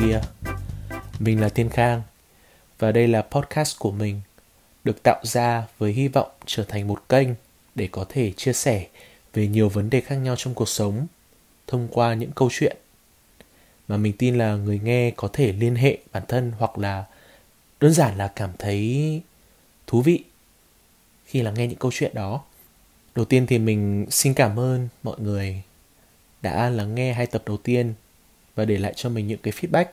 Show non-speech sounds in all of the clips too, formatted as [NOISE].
kia. Mình là Tiên Khang, Và đây là podcast của mình, Được tạo ra với hy vọng trở thành một kênh Để có thể chia sẻ về nhiều vấn đề khác nhau trong cuộc sống Thông qua những câu chuyện Mà mình tin là người nghe có thể liên hệ bản thân Hoặc là đơn giản là cảm thấy thú vị khi là nghe những câu chuyện đó. Đầu tiên thì mình xin cảm ơn mọi người đã lắng nghe hai tập đầu tiên và để lại cho mình những cái feedback.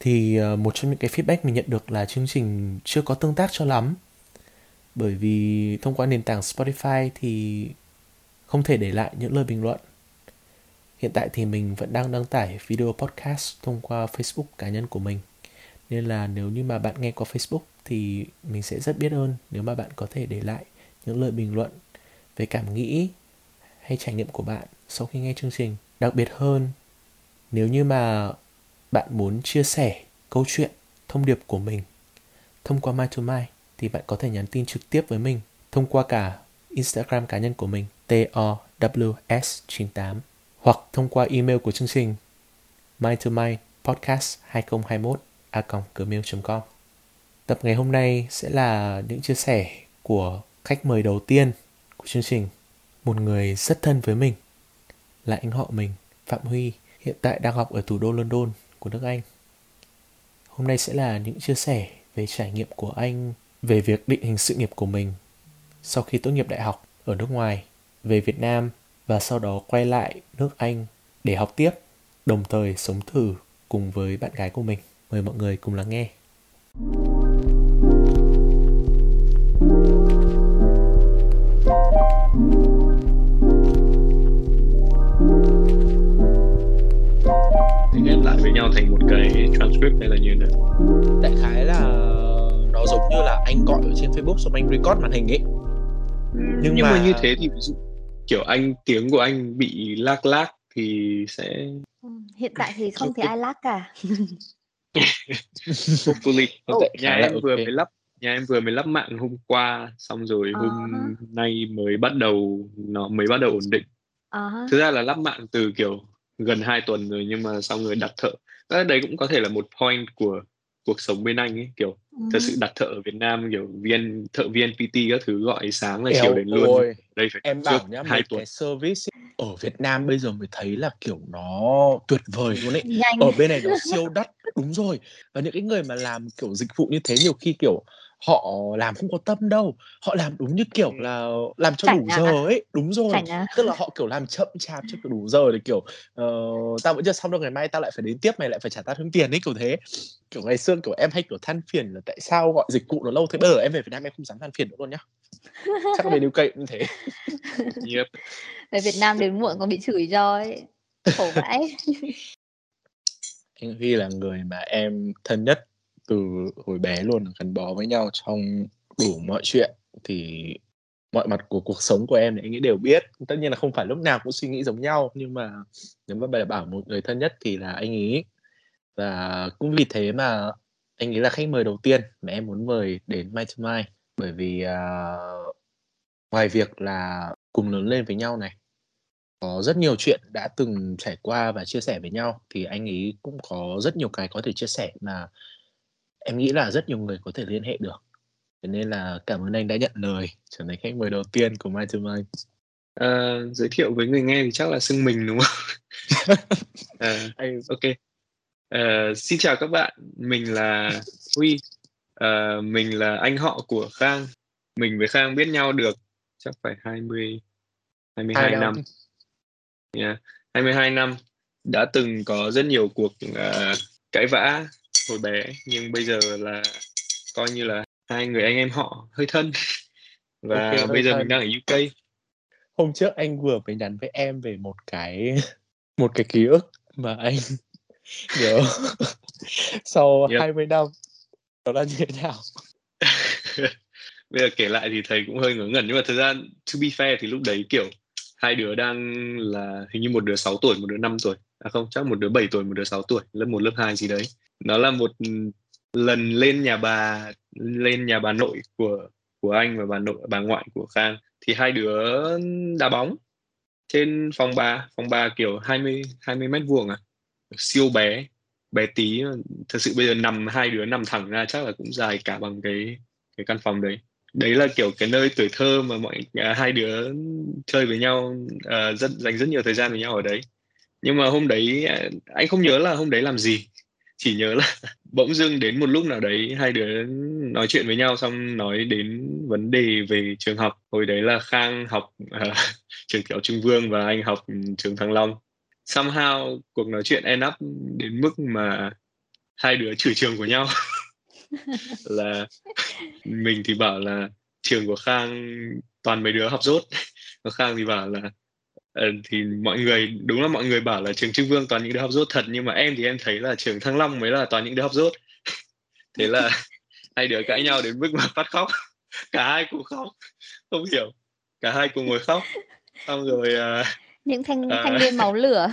Thì ờ, một trong những cái feedback mình nhận được là chương trình chưa có tương tác cho lắm. Bởi vì thông qua nền tảng Spotify thì không thể để lại những lời bình luận. Hiện tại thì mình vẫn đang đăng tải video podcast thông qua Facebook cá nhân của mình. Nên là nếu như mà bạn nghe qua Facebook thì mình sẽ rất biết ơn nếu mà bạn có thể để lại những lời bình luận về cảm nghĩ hay trải nghiệm của bạn sau khi nghe chương trình. Đặc biệt hơn nếu như mà bạn muốn chia sẻ câu chuyện, thông điệp của mình thông qua my to my thì bạn có thể nhắn tin trực tiếp với mình thông qua cả Instagram cá nhân của mình TOWS98 hoặc thông qua email của chương trình my to my podcast 2021 a gmail.com Tập ngày hôm nay sẽ là những chia sẻ của khách mời đầu tiên của chương trình, một người rất thân với mình, là anh họ mình, Phạm Huy hiện tại đang học ở thủ đô London của nước Anh. Hôm nay sẽ là những chia sẻ về trải nghiệm của anh về việc định hình sự nghiệp của mình sau khi tốt nghiệp đại học ở nước ngoài về Việt Nam và sau đó quay lại nước Anh để học tiếp, đồng thời sống thử cùng với bạn gái của mình. Mời mọi người cùng lắng nghe. Thank you nhau thành một cái transcript hay là như thế đại khái là nó giống như là anh gọi ở trên Facebook xong anh record màn hình ấy nhưng, nhưng mà... mà như thế thì ví dụ kiểu anh tiếng của anh bị lag lag thì sẽ ừ, hiện tại thì không thấy ai lag cả [LAUGHS] hopefully oh, nhà em okay. vừa mới lắp nhà em vừa mới lắp mạng hôm qua xong rồi uh-huh. hôm nay mới bắt đầu nó mới bắt đầu ổn định uh-huh. thực ra là lắp mạng từ kiểu gần 2 tuần rồi nhưng mà xong rồi đặt thợ đấy cũng có thể là một point của cuộc sống bên anh ấy kiểu ừ. thật sự đặt thợ ở Việt Nam kiểu viên thợ VNPT các thứ gọi sáng là Eo chiều đến luôn ôi. đây phải em bảo nhá hai tuần cái service ở Việt Nam bây giờ mới thấy là kiểu nó tuyệt vời luôn ấy Nhanh. ở bên này nó siêu đắt đúng rồi và những cái người mà làm kiểu dịch vụ như thế nhiều khi kiểu họ làm không có tâm đâu họ làm đúng như kiểu là làm cho Chảnh đủ à? giờ ấy đúng rồi. À? tức là họ kiểu làm chậm chạp cho đủ giờ để kiểu uh, tao vẫn chưa xong đâu ngày mai tao lại phải đến tiếp mày lại phải trả tao thêm tiền ấy kiểu thế. Kiểu ngày xưa kiểu em hay kiểu than phiền là tại sao gọi dịch vụ nó lâu thế bây giờ em về Việt Nam em không dám than phiền nữa luôn nhá. Chắc là về điều cây như thế. Yep. về Việt Nam đến muộn còn bị chửi cho ấy. Khổ vãi. [LAUGHS] Anh Huy là người mà em thân nhất từ hồi bé luôn gắn bó với nhau trong đủ mọi chuyện. Thì mọi mặt của cuộc sống của em thì anh nghĩ đều biết. Tất nhiên là không phải lúc nào cũng suy nghĩ giống nhau nhưng mà nếu mà bài bảo một người thân nhất thì là anh ý và cũng vì thế mà anh nghĩ là khách mời đầu tiên mà em muốn mời đến Mai to Mai bởi vì uh, ngoài việc là cùng lớn lên với nhau này có rất nhiều chuyện đã từng trải qua và chia sẻ với nhau thì anh ấy cũng có rất nhiều cái có thể chia sẻ mà em nghĩ là rất nhiều người có thể liên hệ được. Thế nên là cảm ơn anh đã nhận lời. Trở thành khách mời đầu tiên của My to My à, giới thiệu với người nghe thì chắc là xưng mình đúng không? [LAUGHS] À, ok. À, xin chào các bạn. Mình là Huy. À, mình là anh họ của Khang. Mình với Khang biết nhau được chắc phải 20 22 năm. năm. Yeah, 22 năm. Đã từng có rất nhiều cuộc uh, cãi vã hồi bé. Nhưng bây giờ là coi như là hai người anh em họ hơi thân. Và okay, bây giờ thân. mình đang ở UK hôm trước anh vừa mới nhắn với em về một cái [LAUGHS] một cái ký ức mà anh [LAUGHS] nhớ. [LAUGHS] Sau yep. 20 năm đó là như thế nào? Bây giờ kể lại thì thầy cũng hơi ngớ ngẩn. Nhưng mà thời gian to be fair thì lúc đấy kiểu hai đứa đang là hình như một đứa 6 tuổi một đứa 5 tuổi. À không chắc một đứa 7 tuổi một đứa 6 tuổi lớp 1 lớp 2 gì đấy nó là một lần lên nhà bà lên nhà bà nội của của anh và bà nội bà ngoại của Khang. Thì hai đứa đá bóng trên phòng bà. Phòng bà kiểu 20 20 mét vuông à. Siêu bé bé tí. Thật sự bây giờ nằm hai đứa nằm thẳng ra chắc là cũng dài cả bằng cái cái căn phòng đấy. Đấy là kiểu cái nơi tuổi thơ mà mọi à, hai đứa chơi với nhau à, rất dành rất nhiều thời gian với nhau ở đấy. Nhưng mà hôm đấy à, anh không nhớ là hôm đấy làm gì chỉ nhớ là [LAUGHS] bỗng dưng đến một lúc nào đấy hai đứa nói chuyện với nhau xong nói đến vấn đề về trường học. Hồi đấy là khang học uh, [LAUGHS] trường tiểu trưng vương và anh học trường thăng long. Somehow cuộc nói chuyện end up đến mức mà hai đứa chửi trường của nhau. [LAUGHS] Là mình thì bảo là trường của khang toàn mấy đứa học dốt và khang thì bảo là uh, thì mọi người đúng là mọi người bảo là trường trưng vương toàn những đứa học dốt thật nhưng mà em thì em thấy là trường thăng long mới là toàn những đứa học dốt [LAUGHS] thế là [LAUGHS] hai đứa cãi nhau đến mức mà [LAUGHS] phát khóc. Cả hai cùng khóc. Không hiểu. Cả hai cùng ngồi khóc. Xong rồi uh, những thanh uh, thanh niên máu lửa.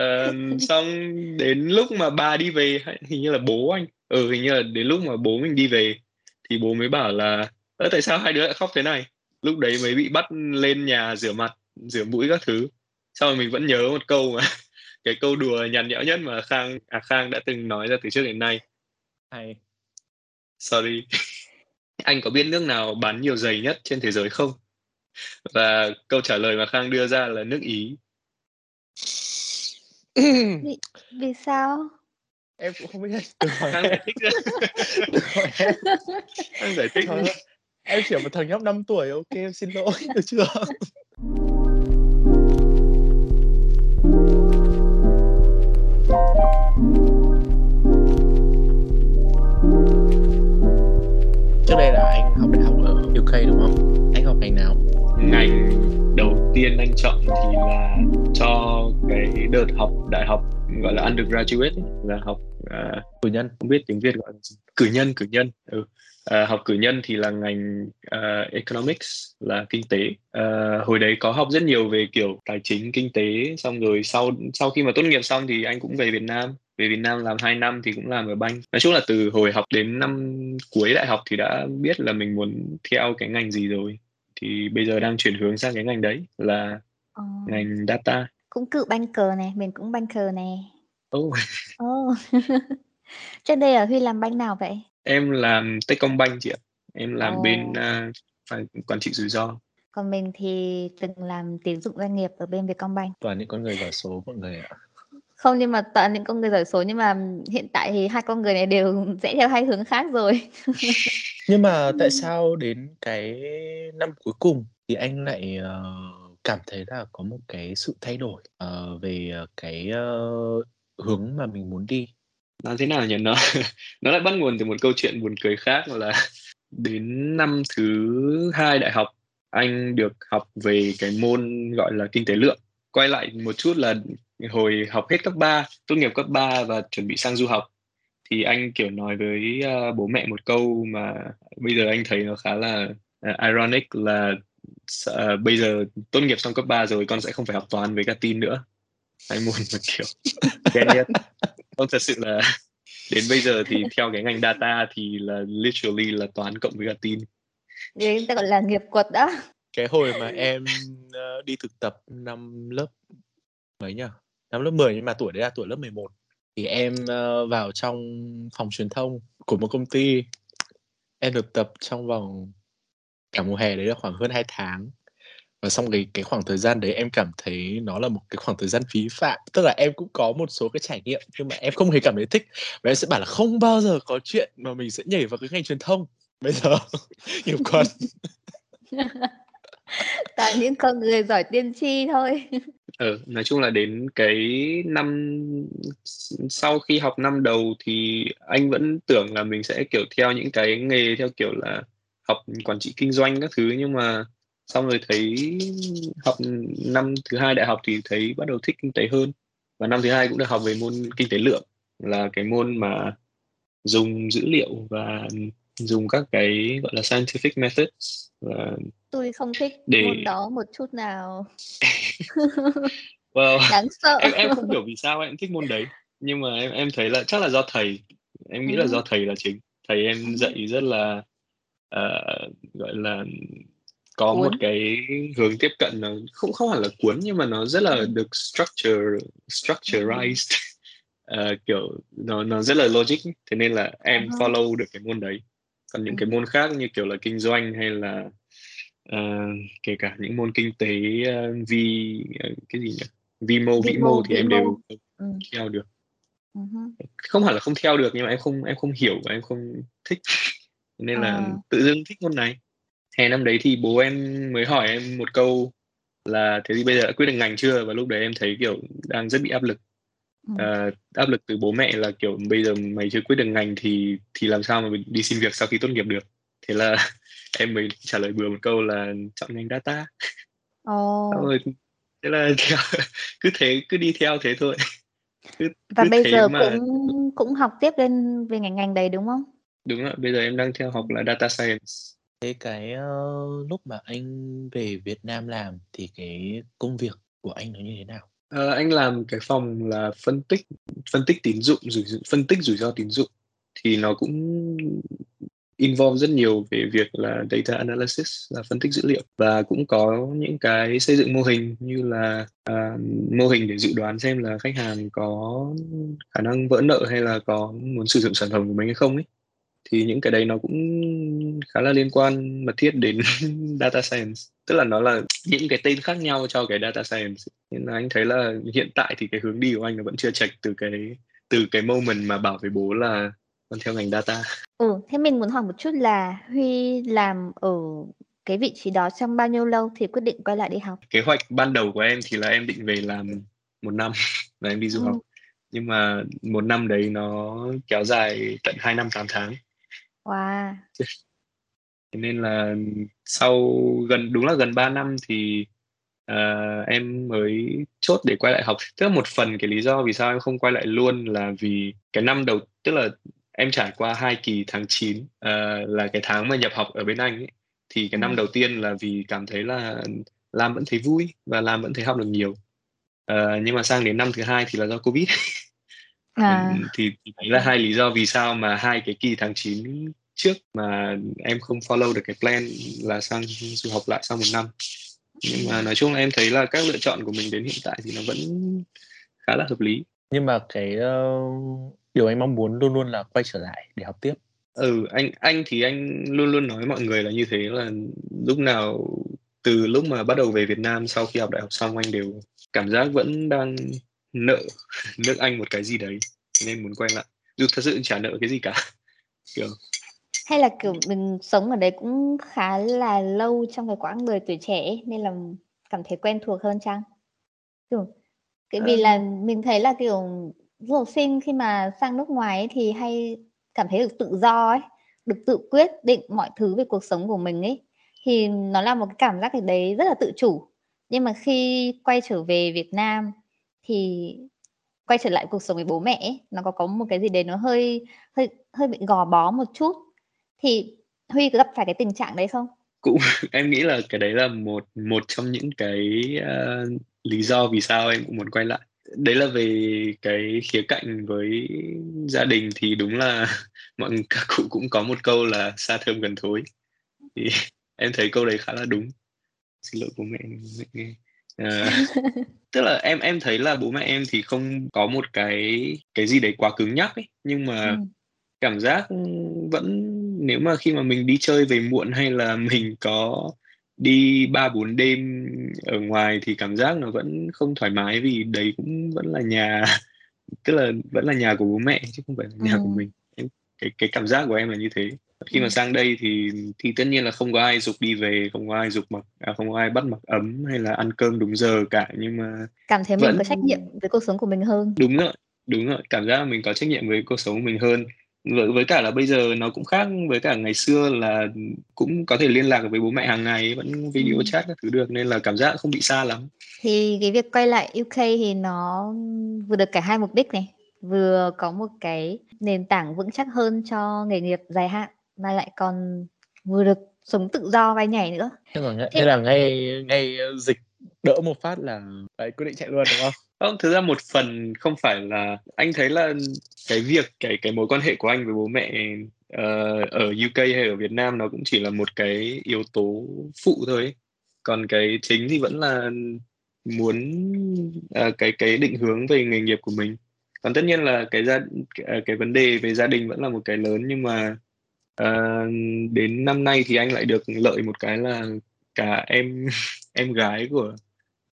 uh, xong đến lúc mà bà đi về hình như là bố anh ừ hình như là đến lúc mà bố mình đi về thì bố mới bảo là tại sao hai đứa lại khóc thế này? Lúc đấy mới bị bắt lên nhà rửa mặt rửa mũi các thứ. Sau rồi mình vẫn nhớ một câu mà [LAUGHS] cái câu đùa nhằn nhẽo nhất mà khang à khang đã từng nói ra từ trước đến nay. Hay. Sorry. [LAUGHS] Anh có biết nước nào bán nhiều giày nhất trên thế giới không? Và câu trả lời mà khang đưa ra là nước ý. [LAUGHS] Vì, vì sao? Em cũng không biết khang giải thích khang giải thích em chỉ là một thằng nhóc 5 tuổi ok em xin lỗi được chưa trước đây là anh học đại học ở UK đúng không? Anh học ngành nào? Ngành đầu tiên anh chọn thì là cho cái đợt học đại học gọi là undergraduate ấy, là học uh, cử nhân. không biết tiếng việt gọi là gì? Cử nhân cử nhân ừ. uh, học cử nhân thì là ngành uh, economics là kinh tế. Uh, hồi đấy có học rất nhiều về kiểu tài chính kinh tế xong rồi sau sau khi mà tốt nghiệp xong thì anh cũng về Việt Nam về Việt Nam làm 2 năm thì cũng làm ở banh. Nói chung là từ hồi học đến năm cuối đại học thì đã biết là mình muốn theo cái ngành gì rồi. Thì bây giờ đang chuyển hướng sang cái ngành đấy là ờ, ngành data. Cũng cựu banker này mình cũng banker nè oh, Ồ. Trước đây ở Huy làm banh nào vậy? em làm Techcombank chị ạ. Em làm Ồ. bên uh, phải quản trị rủi ro. Còn mình thì từng làm tín dụng doanh nghiệp ở bên Vietcombank. toàn những con người giỏi số mọi người ạ Không nhưng mà toàn những con người giỏi số nhưng mà hiện tại thì hai con người này đều [LAUGHS] rẽ theo hai hướng khác rồi. [LAUGHS] nhưng mà tại sao đến cái năm cuối cùng thì anh lại ờ, cảm thấy là có một cái sự thay đổi ờ, về ờ, cái ờ, hướng mà mình muốn đi? Nói thế nào nhỉ? Nó [LAUGHS] nó lại bắt nguồn từ một câu chuyện buồn cười khác là đến năm thứ hai đại học anh được học về cái môn gọi là kinh tế lượng. Quay lại một chút là hồi học hết cấp 3 tốt nghiệp cấp 3 và chuẩn bị sang du học. Thì anh kiểu nói với uh, bố mẹ một câu mà bây giờ anh thấy nó khá là uh, ironic là uh, bây giờ tốt nghiệp xong cấp 3 rồi con sẽ không phải học toán với cả tin nữa. Anh muốn một kiểu ghen nhất không thật sự là [LAUGHS] đến bây giờ thì theo cái ngành data thì là literally là toán cộng với cả tin. Đấy ta gọi là nghiệp quật đó. cái hồi mà em đi thực tập năm lớp mấy nhỉ năm lớp 10 nhưng mà tuổi đấy là tuổi lớp 11 thì em uh, vào trong phòng truyền thông của một công ty. Em được tập trong vòng cả mùa hè đấy là khoảng hơn 2 tháng. Và xong cái cái khoảng thời gian đấy em cảm thấy nó là một cái khoảng thời gian phí phạm. Tức là em cũng có một số cái trải nghiệm nhưng mà em không hề cảm thấy thích. Và em sẽ bảo là không bao giờ có chuyện mà mình sẽ nhảy vào cái ngành truyền thông. Bây giờ [LAUGHS] nhiều con. [LAUGHS] [LAUGHS] Toàn những con người giỏi tiên tri thôi. ừ, nói chung là đến cái năm sau khi học năm đầu thì anh vẫn tưởng là mình sẽ kiểu theo những cái nghề theo kiểu là học quản trị kinh doanh các thứ nhưng mà xong rồi thấy học năm thứ hai đại học thì thấy bắt đầu thích kinh tế hơn và năm thứ hai cũng được học về môn kinh tế lượng là cái môn mà dùng dữ liệu và dùng các cái gọi là scientific methods và Tôi không thích Để- môn đó một chút nào. [LAUGHS] well, Đáng sợ. em em không hiểu vì sao em thích môn đấy nhưng mà em em thấy là chắc là do thầy em nghĩ là Ừ. do thầy là chính thầy em Ừ. dạy rất là ờ, gọi là có Cuốn. một cái hướng tiếp cận nó không không hẳn là cuốn nhưng mà nó rất là Ừ. được structure structurized [LAUGHS] Ờ, kiểu nó nó rất là logic thế nên là em Ờ. follow được cái môn đấy còn những Ừ. cái môn khác như kiểu là kinh doanh hay là ờ, kể cả những môn kinh tế ờ, vi ờ, cái gì nhỉ vi mô vĩ mô, thì em đều Ừ. theo được hứ. không hẳn là không theo được nhưng mà em không em không hiểu và em không thích nên là À. tự dưng thích môn này hè năm đấy thì bố em mới hỏi em một câu là thế thì bây giờ đã quyết định ngành chưa và lúc đấy em thấy kiểu đang rất bị áp lực Ờ, áp lực từ bố mẹ là kiểu bây giờ mày chưa quyết được ngành thì thì làm sao mà mình đi xin việc sau khi tốt nghiệp được thế là [LAUGHS] em mới trả lời bừa một câu là chọn ngành data Ồ. Xong rồi thế là [LAUGHS] theo, cứ thế cứ đi theo thế thôi [LAUGHS] cứ, Và cứ bây giờ mà cũng cũng học tiếp lên về ngành ngành đấy đúng không? đúng ạ bây giờ em đang theo học là data science Thế cái ờ, lúc mà anh về Việt Nam làm thì cái công việc của anh nó như thế nào? Ờ, anh làm cái phòng là phân tích phân tích tín dụng rủi phân tích rủi ro tín dụng. Thì nó cũng involve rất nhiều về việc là data analysis là phân tích dữ liệu. Và cũng có những cái xây dựng mô hình như là à, mô hình để dự đoán xem là khách hàng có khả năng vỡ nợ hay là có muốn sử dụng sản phẩm của mình hay không ấy thì những cái đấy nó cũng khá là liên quan mật thiết đến [LAUGHS] data science. Tức là nó là những cái tên khác nhau cho cái data science. Nên là anh thấy là hiện tại thì cái hướng đi của anh nó vẫn chưa chệch từ cái từ cái moment mà bảo với bố là con theo ngành data. Ừ, thế mình muốn hỏi một chút là Huy làm ở cái vị trí đó trong bao nhiêu lâu thì quyết định quay lại đi học? kế hoạch ban đầu của em thì là em định về làm một năm [LAUGHS] và em đi du Ừ. học nhưng mà một năm đấy nó kéo dài tận 2 năm 8 tháng Wow. Thế nên là sau gần đúng là gần 3 năm thì ờ, em mới chốt để quay lại học. Tức là một phần cái lý do vì sao em không quay lại luôn là vì cái năm đầu tức là em trải qua hai kỳ tháng 9 ờ, là cái tháng mà nhập học ở bên Anh ấy. Thì cái Ừ. năm đầu tiên là vì cảm thấy là làm vẫn thấy vui và làm vẫn thấy học được nhiều. Ờ, nhưng mà sang đến năm thứ hai thì là do Covid. [LAUGHS] À, thì, đấy là hai lý do vì sao mà hai cái kỳ tháng 9 trước mà em không follow được cái plan là sang du học lại sau một năm. Nhưng mà nói chung là em thấy là các lựa chọn của mình đến hiện tại thì nó vẫn khá là hợp lý. Nhưng mà cái ờ, điều anh mong muốn luôn luôn là quay trở lại để học tiếp. ừ anh anh thì anh luôn luôn nói mọi người là như thế là lúc nào từ lúc mà bắt đầu về Việt Nam sau khi học đại học xong anh đều cảm giác vẫn đang nợ nước Anh một cái gì đấy nên muốn quay lại dù thật sự chả nợ cái gì cả kiểu hay là kiểu mình sống ở đấy cũng khá là lâu trong cái quãng đời tuổi trẻ ấy, nên là cảm thấy quen thuộc hơn chăng? Kiểu cái vì là mình thấy là kiểu du học sinh khi mà sang nước ngoài ấy, thì hay cảm thấy được tự do ấy, được tự quyết định mọi thứ về cuộc sống của mình ấy. Thì nó là một cái cảm giác cái đấy rất là tự chủ. Nhưng mà khi quay trở về Việt Nam thì quay trở lại cuộc sống với bố mẹ ấy, nó có có một cái gì đấy nó hơi hơi hơi bị gò bó một chút. Thì Huy có gặp phải cái tình trạng đấy không? cũng [LAUGHS] em nghĩ là cái đấy là một một trong những cái uh, lý do vì sao em cũng muốn quay lại đấy là về cái khía cạnh với gia đình thì đúng là [LAUGHS] mọi người- các cụ cũng có một câu là xa thơm gần thối thì [LAUGHS] em thấy câu đấy khá là đúng xin lỗi bố mẹ mẹ nghe Ờ, [LAUGHS] tức là em em thấy là bố mẹ em thì không có một cái cái gì đấy quá cứng nhắc ấy. Nhưng mà Ừ. cảm giác vẫn nếu mà khi mà mình đi chơi về muộn hay là [LAUGHS] mình có đi ba bốn đêm ở ngoài thì cảm giác nó vẫn không thoải mái vì đấy cũng vẫn là nhà. [LAUGHS] Tức là vẫn là nhà của bố mẹ chứ không phải là nhà Ừ. của mình cái cái cảm giác của em là như thế khi mà sang đây thì thì tất nhiên là không có ai giục đi về không có ai giục mặc à, không có ai bắt mặc ấm hay là ăn cơm đúng giờ cả nhưng mà Cảm thấy mình vẫn có trách nhiệm với cuộc sống của mình hơn. đúng rồi đúng rồi cảm giác mình có trách nhiệm với cuộc sống của mình hơn với, với cả là bây giờ nó cũng khác với cả ngày xưa là cũng có thể liên lạc với bố mẹ hàng ngày vẫn video Ừ. chat các thứ được nên là cảm giác không bị xa lắm Thì cái việc quay lại UK thì nó vừa được cả hai mục đích này, vừa có một cái nền tảng vững chắc hơn cho nghề nghiệp dài hạn mà lại còn vừa được sống tự do bay nhảy nữa. Thế là ngay, Thế- thế là ngay ngay dịch đỡ một phát là đấy quyết định chạy luôn đúng không? không thực ra một phần không phải là anh thấy là cái việc cái cái mối quan hệ của anh với bố mẹ uh, ở UK hay ở Việt Nam nó cũng chỉ là một cái yếu tố phụ thôi ấy. còn cái chính thì vẫn là muốn uh, cái cái định hướng về nghề nghiệp của mình còn tất nhiên là cái gia cái vấn đề về gia đình vẫn là một cái lớn nhưng mà à, đến năm nay thì anh lại được lợi một cái là cả em [LAUGHS] em gái của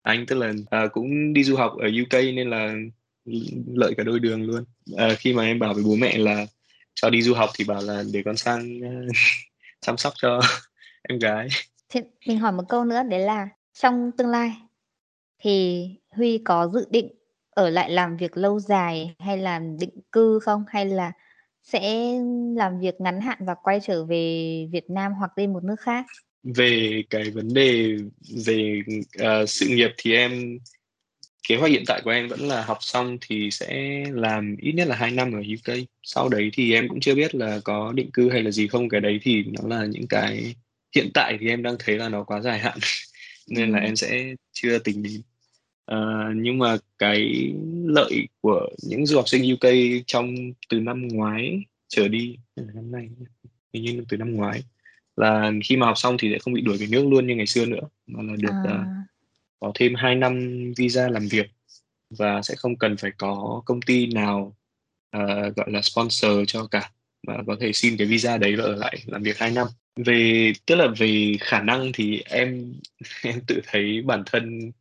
anh tức là à, cũng đi du học ở UK nên là lợi cả đôi đường luôn. À, khi mà em bảo với bố mẹ là cho đi du học thì bảo là để con sang uh, [LAUGHS] chăm sóc cho [LAUGHS] em gái. Thì mình hỏi một câu nữa đấy là trong tương lai thì Huy có dự định ở lại làm việc lâu dài hay là định cư không? Hay là sẽ làm việc ngắn hạn và quay trở về Việt Nam hoặc đi một nước khác? Về cái vấn đề về uh, sự nghiệp thì em kế hoạch hiện tại của em vẫn là học xong thì sẽ làm ít nhất là hai năm ở UK. Sau đấy thì em cũng chưa biết là có định cư hay là gì không. Cái đấy thì nó là những cái hiện tại thì em đang thấy là nó quá dài hạn [LAUGHS] nên là em sẽ chưa tính đến. Uh, nhưng mà cái lợi của những du học sinh UK trong từ năm ngoái trở đi năm nay hình như từ năm ngoái là khi mà học xong thì sẽ không bị đuổi về nước luôn như ngày xưa nữa mà là được à. uh, có thêm 2 năm visa làm việc và sẽ không cần phải có công ty nào uh, gọi là sponsor cho cả mà có thể xin cái visa đấy và ở lại làm việc 2 năm về tức là về khả năng thì em [LAUGHS] em tự thấy bản thân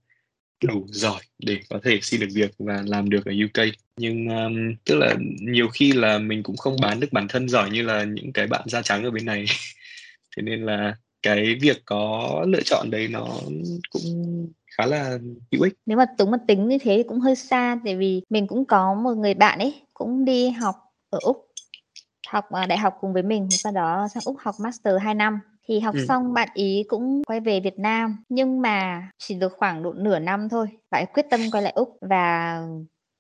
đủ giỏi để có thể xin được việc và làm được ở UK nhưng um, tức là nhiều khi là mình cũng không bán được bản thân giỏi như là những cái bạn da trắng ở bên này. [LAUGHS] Thế nên là cái việc có lựa chọn đấy nó cũng khá là hữu ích. Nếu mà tính mà tính như thế thì cũng hơi xa tại vì mình cũng có một người bạn ấy cũng đi học ở úc học à, đại học cùng với mình sau đó sang úc học master 2 năm thì học ừ. xong bạn ý cũng quay về Việt Nam nhưng mà chỉ được khoảng độ nửa năm thôi bạn ấy quyết tâm quay lại úc và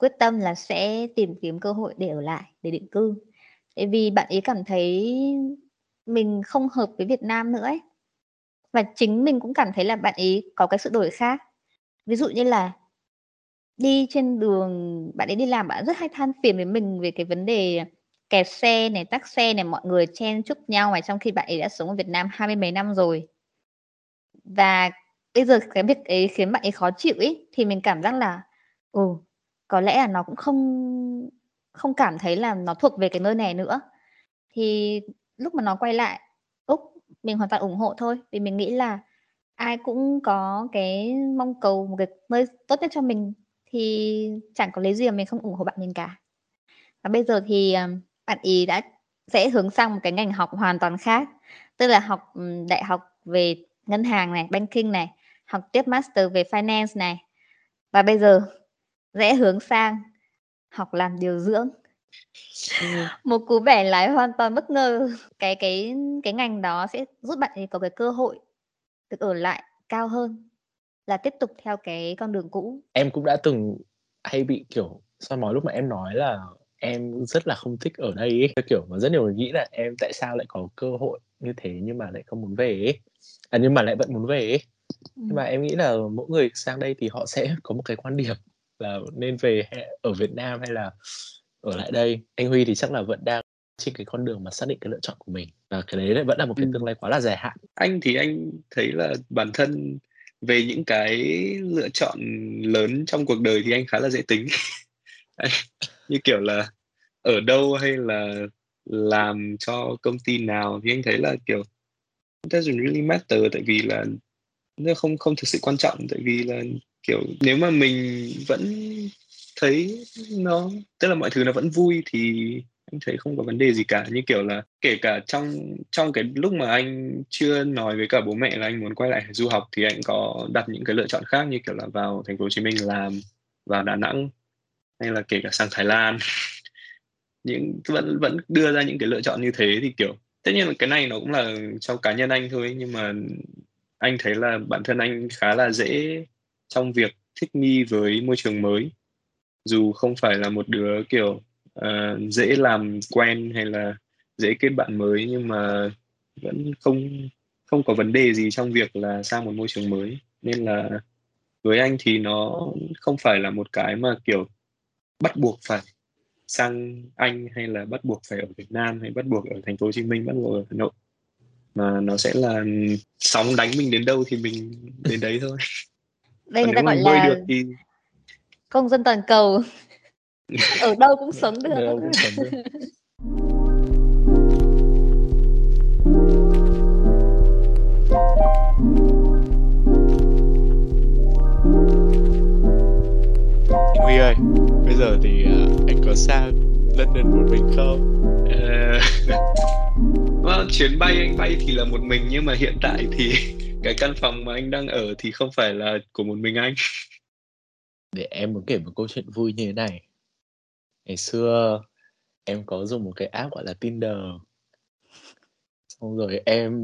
quyết tâm là sẽ tìm kiếm cơ hội để ở lại để định cư. Tại vì bạn ấy cảm thấy mình không hợp với Việt Nam nữa ấy. Và chính mình cũng cảm thấy là bạn ấy có cái sự đổi khác. Ví dụ như là đi trên đường bạn ấy đi làm bạn rất hay than phiền với mình về cái vấn đề kẹt xe này, tắc xe này, mọi người chen chúc nhau mà trong khi bạn ấy đã sống ở Việt Nam hai mươi mấy năm rồi. Và bây giờ cái việc ấy khiến bạn ấy khó chịu ấy thì mình cảm giác là ừ có lẽ là nó cũng không không cảm thấy là nó thuộc về cái nơi này nữa. Thì lúc mà nó quay lại úc mình hoàn toàn ủng hộ thôi, vì mình nghĩ là ai cũng có cái mong cầu, một cái nơi tốt nhất cho mình, thì chẳng có lý gì mà mình không ủng hộ bạn mình cả. Và bây giờ thì ờ, bạn ý đã sẽ hướng sang một cái ngành học hoàn toàn khác. Tức là học đại học về ngân hàng này banking này học tiếp master về finance này. Và bây giờ rẽ hướng sang học làm điều dưỡng. [LAUGHS] Một cú bẻ lái hoàn toàn bất ngờ. Cái cái cái ngành đó sẽ giúp bạn ấy có cái cơ hội được ở lại cao hơn là tiếp tục theo cái con đường cũ. Em cũng đã từng hay bị kiểu soi mói lúc mà em nói là em rất là không thích ở đây ấy. kiểu mà rất nhiều người nghĩ là em tại sao lại có cơ hội như thế nhưng mà lại không muốn về ấy. À, nhưng mà lại vẫn muốn về ấy. Ừ. nhưng mà em nghĩ là mỗi người sang đây thì họ sẽ có một cái quan điểm là nên về ở Việt Nam hay là ở lại đây anh Huy thì chắc là vẫn đang trên cái con đường mà xác định cái lựa chọn của mình và cái đấy lại vẫn là một cái ừ. tương lai quá là dài hạn anh thì anh thấy là bản thân về những cái lựa chọn lớn trong cuộc đời thì anh khá là dễ tính [LAUGHS] [LAUGHS] như kiểu là ở đâu hay là làm cho công ty nào thì anh thấy là kiểu it doesn't really matter, tại vì là nó không không thực sự quan trọng. Tại vì là kiểu nếu mà mình vẫn thấy nó, tức là mọi thứ nó vẫn vui thì anh thấy không có vấn đề gì cả. Như kiểu là kể cả trong trong cái lúc mà anh chưa nói với cả bố mẹ là anh muốn quay lại du học thì anh có đặt những cái lựa chọn khác, như kiểu là vào thành phố Hồ Chí Minh làm, vào Đà Nẵng hay là kể cả sang Thái Lan. [LAUGHS] Những vẫn vẫn đưa ra những cái lựa chọn như thế thì kiểu tất nhiên là cái này nó cũng là cho cá nhân anh thôi nhưng mà anh thấy là bản thân anh khá là dễ trong việc thích nghi với môi trường mới. Dù không phải là một đứa kiểu uh, dễ làm quen hay là dễ kết bạn mới nhưng mà vẫn không không có vấn đề gì trong việc là sang một môi trường mới. Nên là với anh thì nó không phải là một cái mà kiểu bắt buộc phải sang Anh hay là bắt buộc phải ở Việt Nam hay bắt buộc ở thành phố Hồ Chí Minh bắt buộc ở Hà Nội? Mà nó sẽ là sóng đánh mình đến đâu thì mình đến đấy thôi. Đây người ta gọi là được thì công dân toàn cầu. [LAUGHS] Ở đâu cũng sống được. Đâu cũng sống được. [LAUGHS] giờ thì à, anh có sang London một mình không? Ờ, well, [LAUGHS] chuyến bay anh bay thì là một mình nhưng mà hiện tại thì [LAUGHS] cái căn phòng mà anh đang ở thì không phải là của một mình anh [LAUGHS] Để em muốn kể một câu chuyện vui như thế này. Ngày xưa em có dùng một cái app gọi là Tinder. Xong rồi em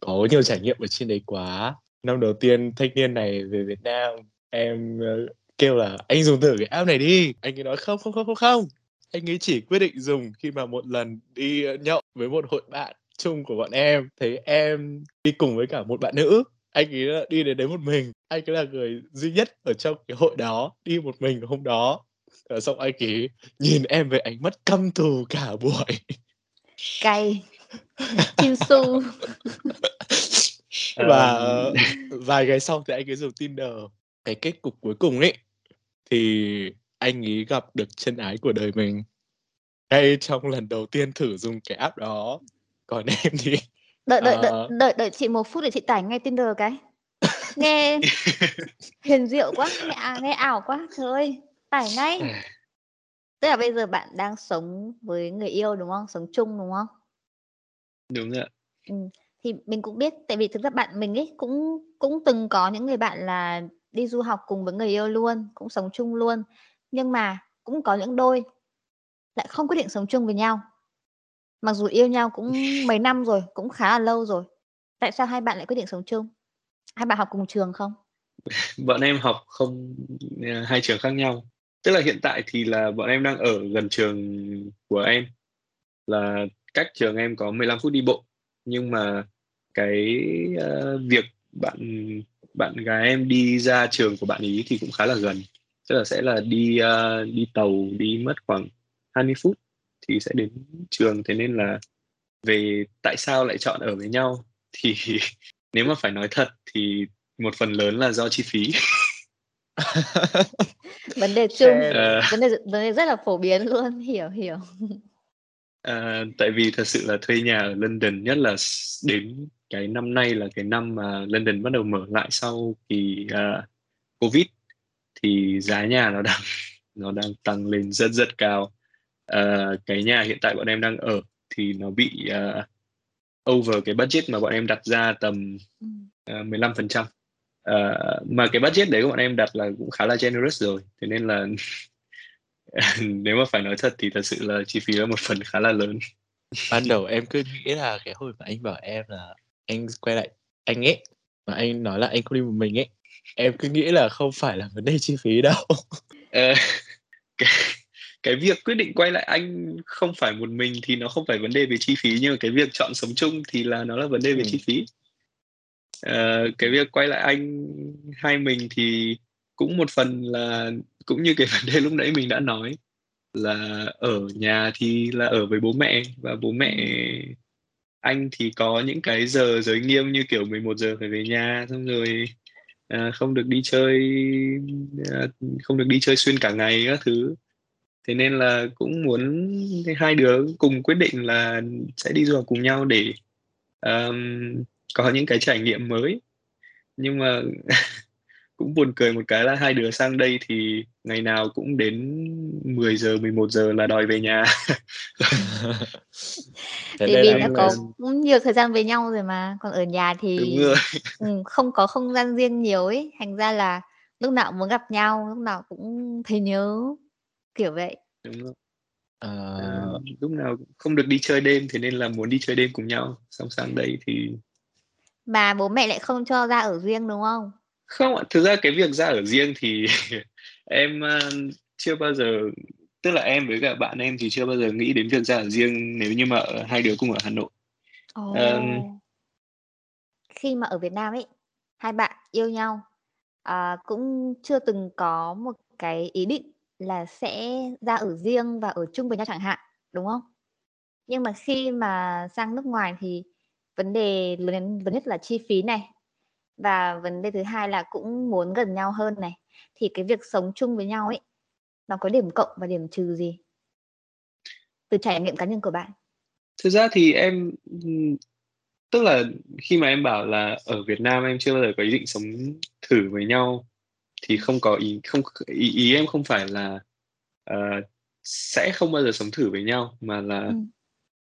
có nhiều trải nghiệm ở trên đấy quá. Năm đầu tiên thanh niên này về Việt Nam, em ờ, kêu là anh dùng thử cái app này đi. Anh ấy nói không không không không không. Anh ấy chỉ quyết định dùng khi mà một lần đi ờ, nhậu với một hội bạn chung của bọn em. Thấy em đi cùng với cả một bạn nữ. Anh ấy đi đến đấy một mình. Anh ấy là người duy nhất ở trong cái hội đó đi một mình hôm đó. Rồi xong anh ấy nhìn em với ánh mắt căm thù cả [LAUGHS] buổi. cay [LAUGHS] chim su và Ờ, vài ngày sau thì anh ấy dùng Tinder cái kết cục cuối cùng ấy thì anh ấy gặp được chân ái của đời mình. Ngay trong lần đầu tiên thử dùng cái app đó. Còn [LAUGHS] em thì đợi đợi đợi Ờ. đợi đợi chị một phút để chị tải ngay Tinder cái. [LAUGHS] Nghe huyền diệu quá nghe, à, nghe ảo quá. Trời ơi tải ngay. Tức là bây giờ bạn đang sống với người yêu đúng không? Sống chung đúng không? Đúng rồi ạ. thì mình cũng biết tại vì thực ra bạn mình ấy cũng cũng từng có những người bạn là đi du học cùng với người yêu luôn cũng sống chung luôn. Nhưng mà cũng có những đôi lại không quyết định sống chung với nhau. Mặc dù yêu nhau cũng [LAUGHS] mấy năm rồi cũng khá là lâu rồi. Tại sao hai bạn lại quyết định sống chung? Hai bạn học cùng trường không? [LAUGHS] Bọn em học không ờ, hai trường khác nhau. Tức là hiện tại thì là bọn em đang ở gần trường của em. Là cách trường em có 15 phút đi bộ. Nhưng mà cái ờ, việc bạn bạn gái em đi ra trường của bạn ý thì cũng khá là gần. Tức là sẽ là đi ờ, đi tàu đi mất khoảng 20 phút thì sẽ đến trường. Thế nên là về tại sao lại chọn ở với nhau thì [LAUGHS] nếu mà phải nói thật thì một phần lớn là do chi phí. [LAUGHS] Vấn đề chung. Ờ, vấn đề vấn đề rất là phổ biến luôn hiểu hiểu. À, tại vì thật sự là thuê nhà ở London nhất là đến cái năm nay là cái năm mà London bắt đầu mở lại sau kỳ à, Covid thì giá nhà nó đang nó đang tăng lên rất rất cao. À, cái nhà hiện tại bọn em đang ở thì nó bị à, over cái budget mà bọn em đặt ra tầm uh, 15%. À, mà cái budget đấy của bọn em đặt là cũng khá là generous rồi. Thế nên là [LAUGHS] nếu mà phải nói thật thì thật sự là chi phí là một phần khá là lớn. ban đầu em cứ nghĩ là cái hồi mà anh bảo em là anh quay lại anh ấy mà anh nói là anh không đi một mình ấy. Em cứ nghĩ là không phải là vấn đề chi phí đâu. [LAUGHS] Ờ, cái, cái việc quyết định quay lại anh không phải một mình thì nó không phải vấn đề về chi phí nhưng mà cái việc chọn sống chung thì là nó là vấn đề về Ừ. chi phí. Ờ, cái việc quay lại anh hai mình thì cũng một phần là cũng như cái [LAUGHS] vấn đề lúc nãy mình đã nói là ở nhà thì là ở với bố mẹ và bố mẹ anh thì có những cái giờ giới nghiêm như kiểu 11 giờ phải về nhà xong rồi à, không được đi chơi à, không được đi chơi xuyên cả ngày các thứ. Thế nên là cũng muốn hai đứa cùng quyết định là sẽ đi du học cùng nhau để um, có những cái trải nghiệm mới. Nhưng mà [LAUGHS] cũng buồn cười một cái là hai đứa sang đây thì ngày nào cũng đến 10 giờ 11 giờ là đòi về nhà. [LAUGHS] Thế thì nên vì là đã có nhiều thời gian với nhau rồi mà còn ở nhà thì đúng rồi. ừ, không có không gian riêng nhiều ấy. Thành ra là lúc nào cũng muốn gặp nhau lúc nào cũng thấy nhớ kiểu vậy. Đúng rồi. Ờ, Ờ, lúc nào không được đi chơi đêm thế nên là muốn đi chơi đêm cùng nhau. Xong sang đây thì mà bố mẹ lại không cho ra ở riêng đúng không không ạ thực ra cái việc ra ở riêng thì [LAUGHS] em ờ, chưa bao giờ tức là em với cả bạn em thì chưa bao giờ nghĩ đến việc ra ở riêng nếu như mà hai đứa cùng ở Hà Nội Ồ. Ờm. khi mà ở Việt Nam ấy hai bạn yêu nhau à, cũng chưa từng có một cái ý định là sẽ ra ở riêng và ở chung với nhau chẳng hạn, đúng không? Nhưng mà khi mà sang nước ngoài thì vấn đề lớn lớn nhất là chi phí này và vấn đề thứ hai là cũng muốn gần nhau hơn này. Thì cái việc sống chung với nhau ấy nó có điểm cộng và điểm trừ gì? Từ trải nghiệm cá nhân của bạn. Thực ra thì em tức là khi mà em bảo là ở Việt Nam em chưa bao giờ có ý định sống thử với nhau thì không có ý không ý, ý em không phải là uh, sẽ không bao giờ sống thử với nhau mà là ừ.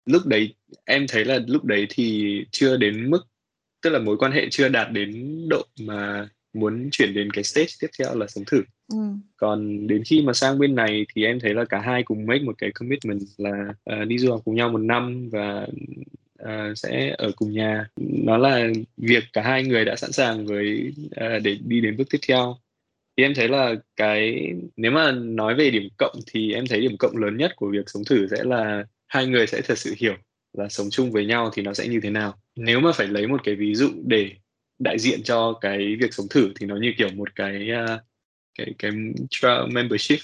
lúc đấy em thấy là lúc đấy thì chưa đến mức tức là mối quan hệ chưa đạt đến độ mà muốn chuyển đến cái stage tiếp theo là sống thử. Ừ. còn đến khi mà sang bên này thì em thấy là cả hai cùng make một cái commitment là uh, đi du học cùng nhau một năm và uh, sẽ ở cùng nhà. Nó là việc cả hai người đã sẵn sàng với uh, để đi đến bước tiếp theo. Thì em thấy là cái nếu mà nói về điểm cộng thì em thấy điểm cộng lớn nhất của việc sống thử sẽ là hai người sẽ thật sự hiểu là sống chung với nhau thì nó sẽ như thế nào nếu mà phải lấy một cái ví dụ để đại diện cho cái việc sống thử thì nó như kiểu một cái uh, cái cái trial membership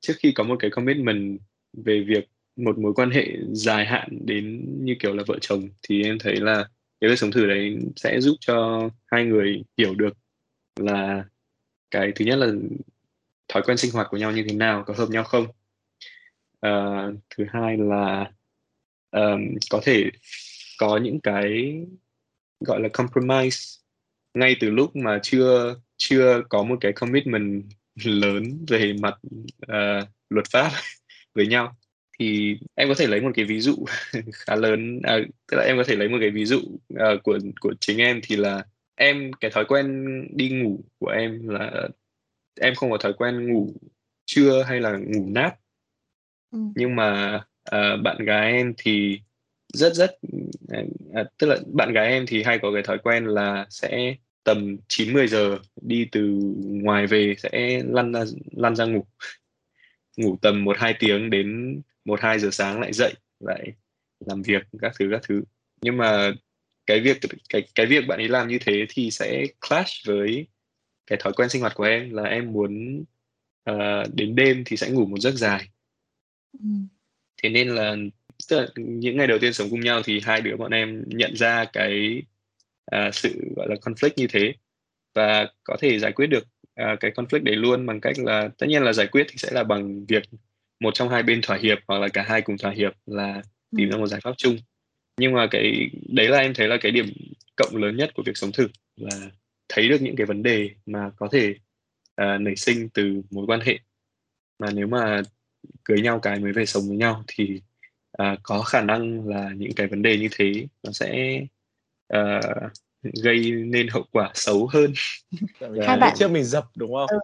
trước khi có một cái commitment về việc một mối quan hệ dài hạn đến như kiểu là vợ chồng thì em thấy là cái việc sống thử đấy sẽ giúp cho hai người hiểu được là cái thứ nhất là thói quen sinh hoạt của nhau như thế nào có hợp nhau không. Uh, thứ hai là um, có thể có những cái gọi là compromise. Ngay từ lúc mà chưa chưa có một cái commitment lớn về mặt uh, luật pháp [LAUGHS] với nhau thì em có thể lấy một cái ví dụ [LAUGHS] khá lớn. À, tức là em có thể lấy một cái ví dụ uh, của của chính em thì là em cái thói quen đi ngủ của em là em không có thói quen ngủ trưa hay là ngủ nát. Ừ. nhưng mà uh, bạn gái em thì rất rất à, tức là bạn gái em thì hay có cái thói quen là sẽ tầm 9 10 giờ đi từ ngoài về sẽ lăn ra lăn ra ngủ. Ngủ tầm 1 2 tiếng đến 1 2 giờ sáng lại dậy lại làm việc các thứ các thứ. Nhưng mà cái việc cái cái việc bạn ấy làm như thế thì sẽ clash với cái thói quen sinh hoạt của em là em muốn uh, đến đêm thì sẽ ngủ một giấc dài. Ừ. Thế nên là tức là những ngày đầu tiên sống cùng nhau thì hai đứa bọn em nhận ra cái uh, sự gọi là conflict như thế. Và có thể giải quyết được uh, cái conflict đấy luôn bằng cách là tất nhiên là giải quyết thì sẽ là bằng việc một trong hai bên thỏa hiệp hoặc là cả hai cùng thỏa hiệp là tìm ra một giải pháp chung. Nhưng mà cái đấy là em thấy là cái điểm cộng lớn nhất của việc sống thử là thấy được những cái vấn đề mà có thể uh, nảy sinh từ mối quan hệ. Mà nếu mà cưới nhau cái mới về sống với nhau thì uh, có khả năng là những cái vấn đề như thế nó sẽ uh, gây nên hậu quả xấu hơn. [LAUGHS] Hai bạn trước mình dập đúng không? Ừ.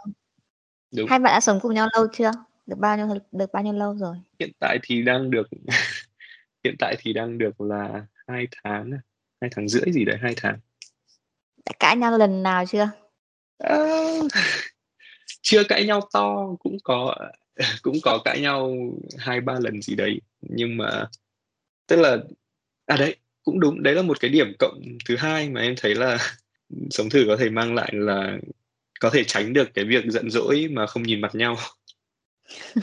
đúng. hai bạn đã sống cùng nhau lâu chưa? Được bao nhiêu được bao nhiêu lâu rồi? Hiện tại thì đang được [LAUGHS] hiện tại thì đang được là hai tháng hai tháng rưỡi gì đấy hai tháng. Đã cãi nhau lần nào chưa? À, [LAUGHS] chưa cãi nhau to cũng có [LAUGHS] cũng có cãi nhau hai ba lần gì đấy nhưng mà tức là à đấy cũng đúng đấy là một cái điểm cộng thứ hai mà em thấy là [LAUGHS] sống thử có thể mang lại là có thể tránh được cái việc giận dỗi mà không nhìn mặt nhau.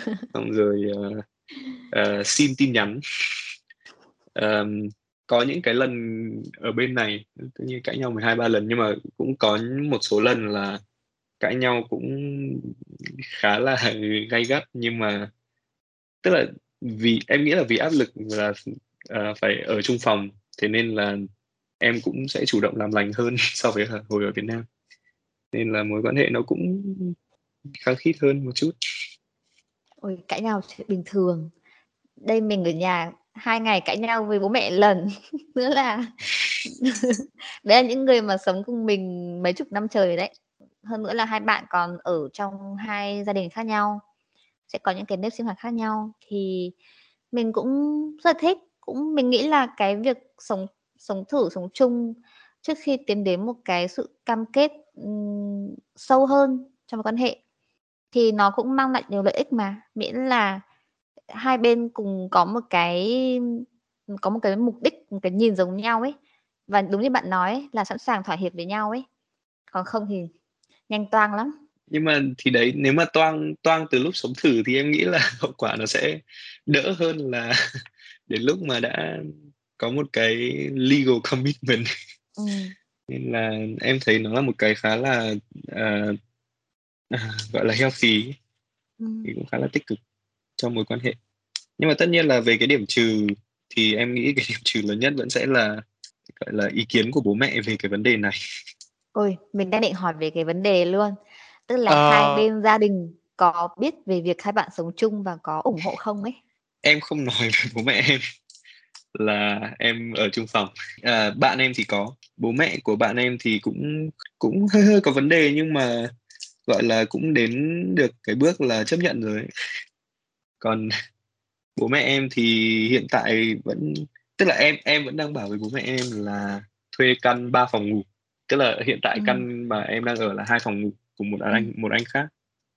[LAUGHS] Xong rồi uh, uh, xin tin nhắn. Um, có những cái lần ở bên này tự nhiên cãi nhau 12 ba lần nhưng mà cũng có một số lần là cãi nhau cũng khá là [LAUGHS] gay gắt nhưng mà tức là vì em nghĩ là vì áp lực là uh, à, phải ở chung phòng thế nên là em cũng sẽ chủ động làm lành hơn [LAUGHS] so với hồi ở Việt Nam. Nên là mối quan hệ nó cũng khăng khít hơn một chút. Ôi cãi nhau chuyện bình thường. Đây mình ở nhà hai ngày cãi nhau với bố mẹ lần [LAUGHS] nữa là đấy là những người mà sống cùng mình mấy chục năm trời đấy hơn nữa là hai bạn còn ở trong hai gia đình khác nhau sẽ có những cái nếp sinh hoạt khác nhau. Thì mình cũng rất thích cũng mình nghĩ là cái việc sống sống thử sống chung trước khi tiến đến một cái sự cam kết um, sâu hơn trong quan hệ thì nó cũng mang lại nhiều lợi ích mà. Miễn là hai bên cùng có một cái có một cái mục đích một cái nhìn giống nhau ấy. Và đúng như bạn nói là sẵn sàng thỏa hiệp với nhau ấy. Còn không thì nhanh toang lắm. Nhưng mà thì đấy nếu mà toang toang từ lúc sống thử thì em nghĩ là [LAUGHS] hậu quả nó sẽ đỡ hơn là [LAUGHS] đến lúc mà đã có một cái legal [LAUGHS] commitment. Ừ. nên là em thấy nó là một cái khá là uh, uh, gọi là healthy ừ. thì cũng khá là tích cực trong mối quan hệ. Nhưng mà tất nhiên là về cái điểm trừ thì em nghĩ cái điểm trừ lớn nhất vẫn sẽ là gọi là ý kiến của bố mẹ về cái vấn đề này ôi mình đang định hỏi về cái vấn đề luôn. Tức là ờ... hai bên gia đình có biết về việc hai bạn sống chung và có ủng hộ không ấy? Em không nói với bố mẹ em là em ở chung phòng. À, bạn em thì có bố mẹ của bạn em thì cũng cũng hơi hơi có vấn đề nhưng mà gọi là cũng đến được cái bước là chấp nhận rồi còn bố mẹ em thì hiện tại vẫn tức là em em vẫn đang bảo với bố mẹ em là thuê căn 3 phòng ngủ tức là hiện tại ừ. căn mà em đang ở là hai phòng ngủ cùng một anh ừ. một anh khác.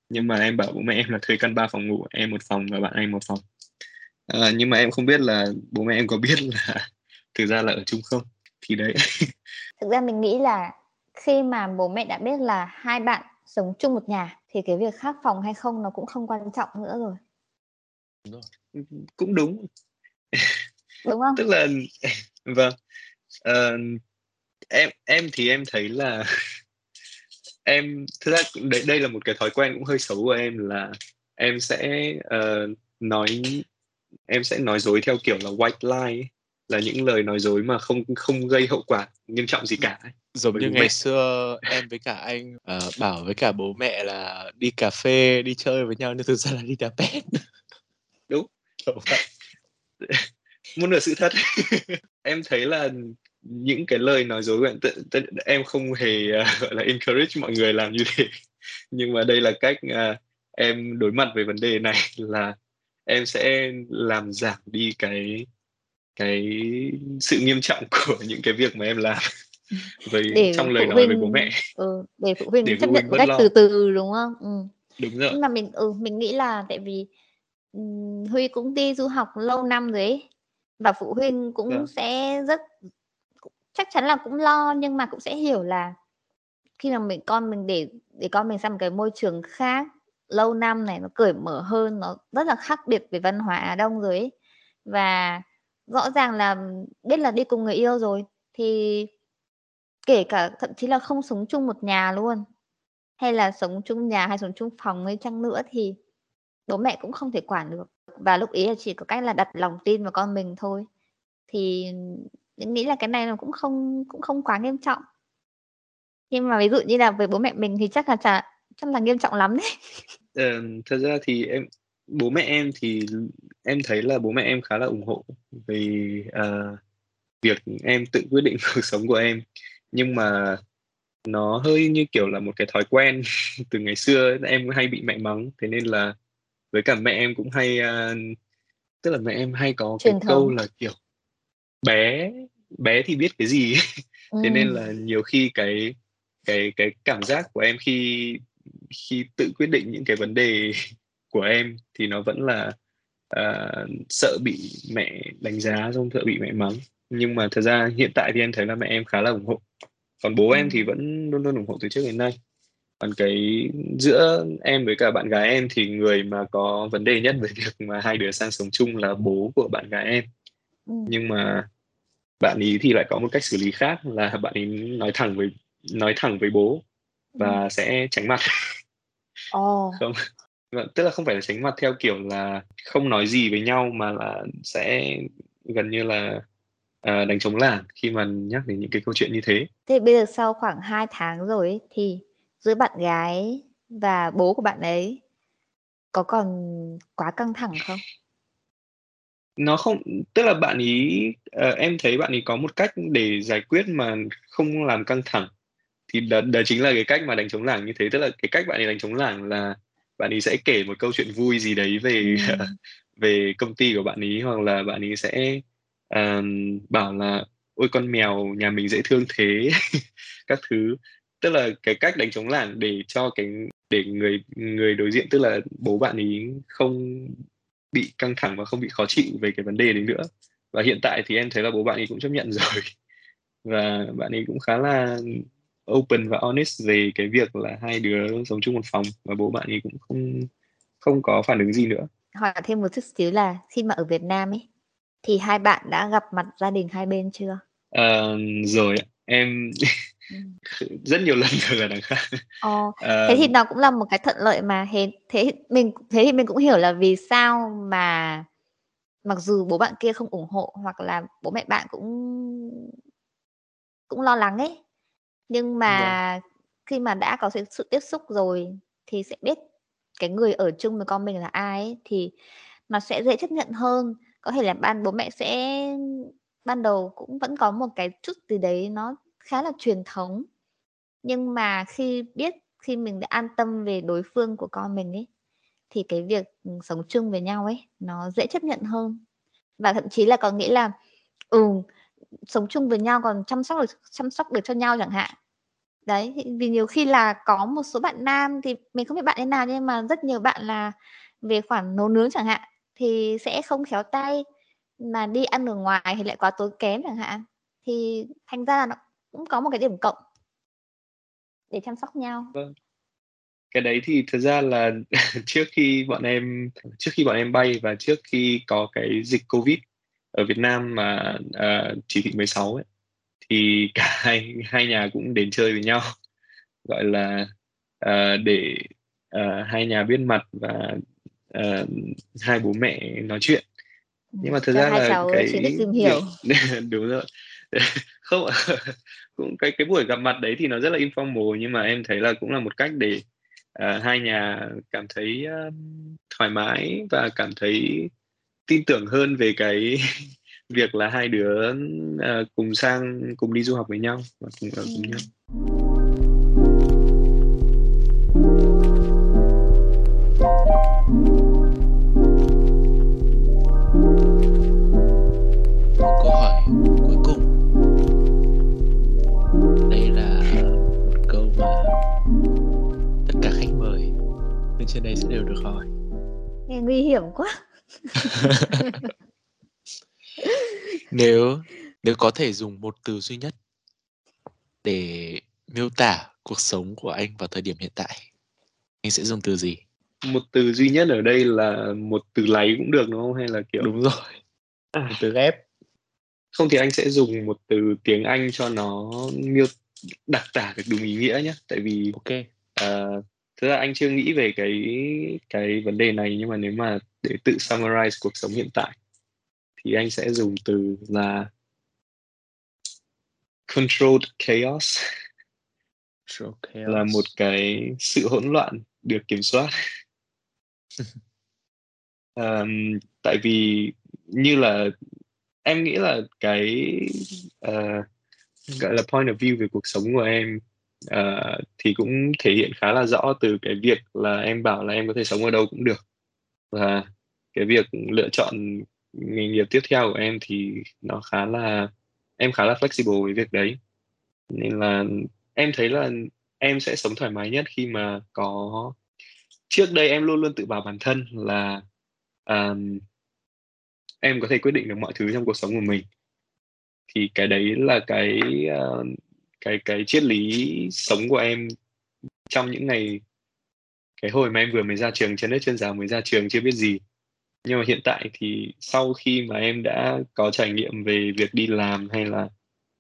Nhưng mà em bảo bố mẹ em là thuê căn 3 phòng ngủ em một phòng và bạn anh một phòng. À, nhưng mà em không biết là bố mẹ em có biết là [LAUGHS] thực ra là ở chung không? Thì đấy. [LAUGHS] Thực ra mình nghĩ là khi mà bố mẹ đã biết là hai bạn sống chung một nhà thì cái việc khác phòng hay không nó cũng không quan trọng nữa rồi. Cũng đúng. Đúng không? Tức là [LAUGHS] vâng. Uh, em em thì em thấy là [LAUGHS] em thực ra đây đây là một cái thói quen cũng hơi xấu của em là em sẽ uh, nói em sẽ nói dối theo kiểu là white lie là những lời nói dối mà không không gây hậu quả nghiêm trọng gì cả giống như ngày mẹ. xưa em với cả anh uh, bảo với cả bố mẹ là đi cà phê đi chơi với nhau nhưng thực ra là đi đá pet đúng. [LAUGHS] Một nửa sự thật. [LAUGHS] Em thấy là những cái lời nói dối của em, em không hề uh, [LAUGHS] gọi là encourage mọi người làm như thế [LAUGHS] nhưng mà đây là cách uh, em đối mặt với vấn đề này [LAUGHS] là em sẽ làm giảm đi cái cái sự nghiêm trọng của những cái việc mà em làm với để trong lời nói huynh, với bố mẹ ừ, để phụ huynh để chấp nhận cách lo. từ từ đúng không ừ. đúng rồi nhưng mà mình ừ mình nghĩ là tại vì um, huy cũng đi du học lâu năm rồi ấy và phụ huynh cũng yeah. Vâng. sẽ rất chắc chắn là cũng lo, nhưng mà cũng sẽ hiểu là khi mà mình, con mình để để con mình sang một cái môi trường khác lâu năm này, nó cởi mở hơn, nó rất là khác biệt về văn hóa Á Đông rồi ấy. và rõ ràng là biết là đi cùng người yêu rồi, thì kể cả thậm chí là không sống chung một nhà luôn, hay là sống chung nhà hay sống chung phòng ấy chăng nữa thì bố mẹ cũng không thể quản được và lúc ý là chỉ có cách là đặt lòng tin vào con mình thôi thì nghĩ là cái này nó cũng không cũng không quá nghiêm trọng. Nhưng mà ví dụ như là với bố mẹ mình thì chắc là chả chắc là nghiêm trọng lắm đấy. [LAUGHS] Ờ, thật ra thì em bố mẹ em thì em thấy là bố mẹ em khá là ủng hộ về uh, việc em tự quyết định [LAUGHS] cuộc sống của em. Nhưng mà nó hơi như kiểu là một cái thói quen [LAUGHS] từ ngày xưa em hay bị mẹ mắng. Thế nên là với cả mẹ em cũng hay uh, tức là mẹ em hay có Truyền cái thống. câu là kiểu bé bé thì biết cái gì. Ừ. thế nên là nhiều khi cái cái cái cảm giác của em khi khi tự quyết định những cái vấn đề của em thì nó vẫn là uh, sợ bị mẹ đánh giá xong sợ bị mẹ mắng. Nhưng mà thật ra hiện tại thì em thấy là mẹ em khá là ủng hộ. Còn bố ừ. em thì vẫn luôn luôn ủng hộ từ trước đến nay. Còn cái giữa em với cả bạn gái em thì người mà có vấn đề nhất về việc mà hai đứa sang sống chung là bố của bạn gái em ừ. nhưng mà bạn ý thì lại có một cách xử lý khác là bạn ấy nói thẳng với nói thẳng với bố và ừ. sẽ tránh mặt oh. [LAUGHS] không vâng, tức là không phải là tránh mặt theo kiểu là không nói gì với nhau mà là sẽ gần như là uh, đánh chống lảng khi mà nhắc đến những cái câu chuyện như thế thế bây giờ sau khoảng 2 tháng rồi ấy, thì giữa bạn gái và bố của bạn ấy có còn quá căng thẳng không nó không tức là bạn ý uh, em thấy bạn ý có một cách để giải quyết mà không làm căng thẳng. Thì đó, đó chính là cái cách mà đánh chống lảng như thế. Tức là cái cách bạn ấy đánh chống lảng là bạn ấy sẽ kể một câu chuyện vui gì đấy về ừ. [LAUGHS] về công ty của bạn ấy hoặc là bạn ấy sẽ um, bảo là ôi con mèo nhà mình dễ thương thế. [LAUGHS] Các thứ. Tức là cái cách đánh chống lảng để cho cái để người người đối diện tức là bố bạn ấy không bị căng thẳng và không bị khó chịu về cái vấn đề đấy nữa. Và hiện tại thì em thấy là bố bạn ấy cũng chấp nhận [LAUGHS] rồi. Và bạn ấy cũng khá là open và honest về cái việc là hai đứa sống chung một phòng và bố bạn ấy cũng không không có phản ứng gì nữa. Hỏi thêm một chút xíu là khi mà ở Việt Nam ấy thì hai bạn đã gặp mặt gia đình hai bên chưa? À, rồi em rất nhiều lần rồi là đằng khác. Ồ, à, thế thì nó cũng là một cái thuận lợi mà thế thế mình thế thì mình cũng hiểu là vì sao mà mặc dù bố bạn kia không ủng hộ hoặc là bố mẹ bạn cũng cũng lo lắng ấy nhưng mà vâng. khi mà đã có sự, sự tiếp xúc rồi thì sẽ biết cái người ở chung với con mình là ai ấy, thì nó sẽ dễ chấp nhận hơn có thể là ban bố mẹ sẽ ban đầu cũng vẫn có một cái chút gì đấy nó khá là truyền thống. Nhưng mà khi biết, khi mình đã an tâm về đối phương của con mình ấy, thì cái việc ừ, sống chung với nhau ấy, nó dễ chấp nhận hơn. Và thậm chí là có nghĩa là ừ sống chung với nhau còn chăm sóc được, chăm sóc được cho nhau chẳng hạn. Đấy vì nhiều khi là có một số bạn nam thì mình không biết bạn thế nào nhưng mà rất nhiều bạn là về khoản nấu nướng chẳng hạn, thì sẽ không khéo tay mà đi ăn ở ngoài thì lại quá tốn kém chẳng hạn. Thì thành ra là nó cũng có một cái điểm cộng. Để chăm sóc nhau. Vâng. Cái đấy thì thực ra là [LAUGHS] trước khi bọn em trước khi bọn em bay và trước khi có cái dịch covid ở Việt Nam mà uh, chỉ thị 16 ấy thì [LAUGHS] cả hai hai nhà cũng đến chơi với nhau. Gọi là uh, để uh, hai nhà biết mặt và uh, hai bố mẹ nói chuyện. Nhưng mà thực ra là cái tìm hiểu. [LAUGHS] Đúng rồi không [LAUGHS] cũng cái cái buổi gặp mặt đấy thì nó rất là informal nhưng mà em thấy là cũng là một cách để uh, hai nhà cảm thấy uh, thoải mái và cảm thấy tin tưởng hơn về cái [LAUGHS] việc là hai đứa uh, cùng sang cùng đi du học với nhau và cùng ở cùng nhau trên đây sẽ đều được hỏi nghe nguy hiểm quá. [LAUGHS] Nếu nếu có thể dùng một từ duy nhất để miêu tả cuộc sống của anh vào thời điểm hiện tại anh sẽ dùng từ gì? Một từ duy nhất ở đây là một từ láy cũng được đúng không? Hay là kiểu đúng rồi. À. một từ ghép. Không thì anh sẽ dùng một từ tiếng anh cho nó miêu đặc tả được đúng ý nghĩa nhé. Tại vì ok. uh, thực ra anh chưa nghĩ về cái cái vấn đề này nhưng mà nếu mà để tự summarize cuộc sống hiện tại thì anh sẽ dùng từ là controlled chaos, chaos. là một cái sự hỗn loạn được kiểm soát. [LAUGHS] Um, tại vì như là em nghĩ là cái uh, gọi là point of view về cuộc sống của em uh, thì cũng thể hiện khá là rõ từ cái việc là em bảo là em có thể sống ở đâu cũng được. Và cái việc lựa chọn nghề nghiệp tiếp theo của em thì nó khá là em khá là flexible với việc đấy. Nên là em thấy là em sẽ sống thoải mái nhất khi mà có trước đây em luôn luôn tự bảo bản thân là um, em có thể quyết định được mọi thứ trong cuộc sống của mình. Thì cái đấy là cái uh, cái cái triết lý sống của em trong những ngày cái hồi mà em vừa mới ra trường chân đất chân giáo mới ra trường chưa biết gì. Nhưng mà hiện tại thì sau khi mà em đã có trải nghiệm về việc đi làm hay là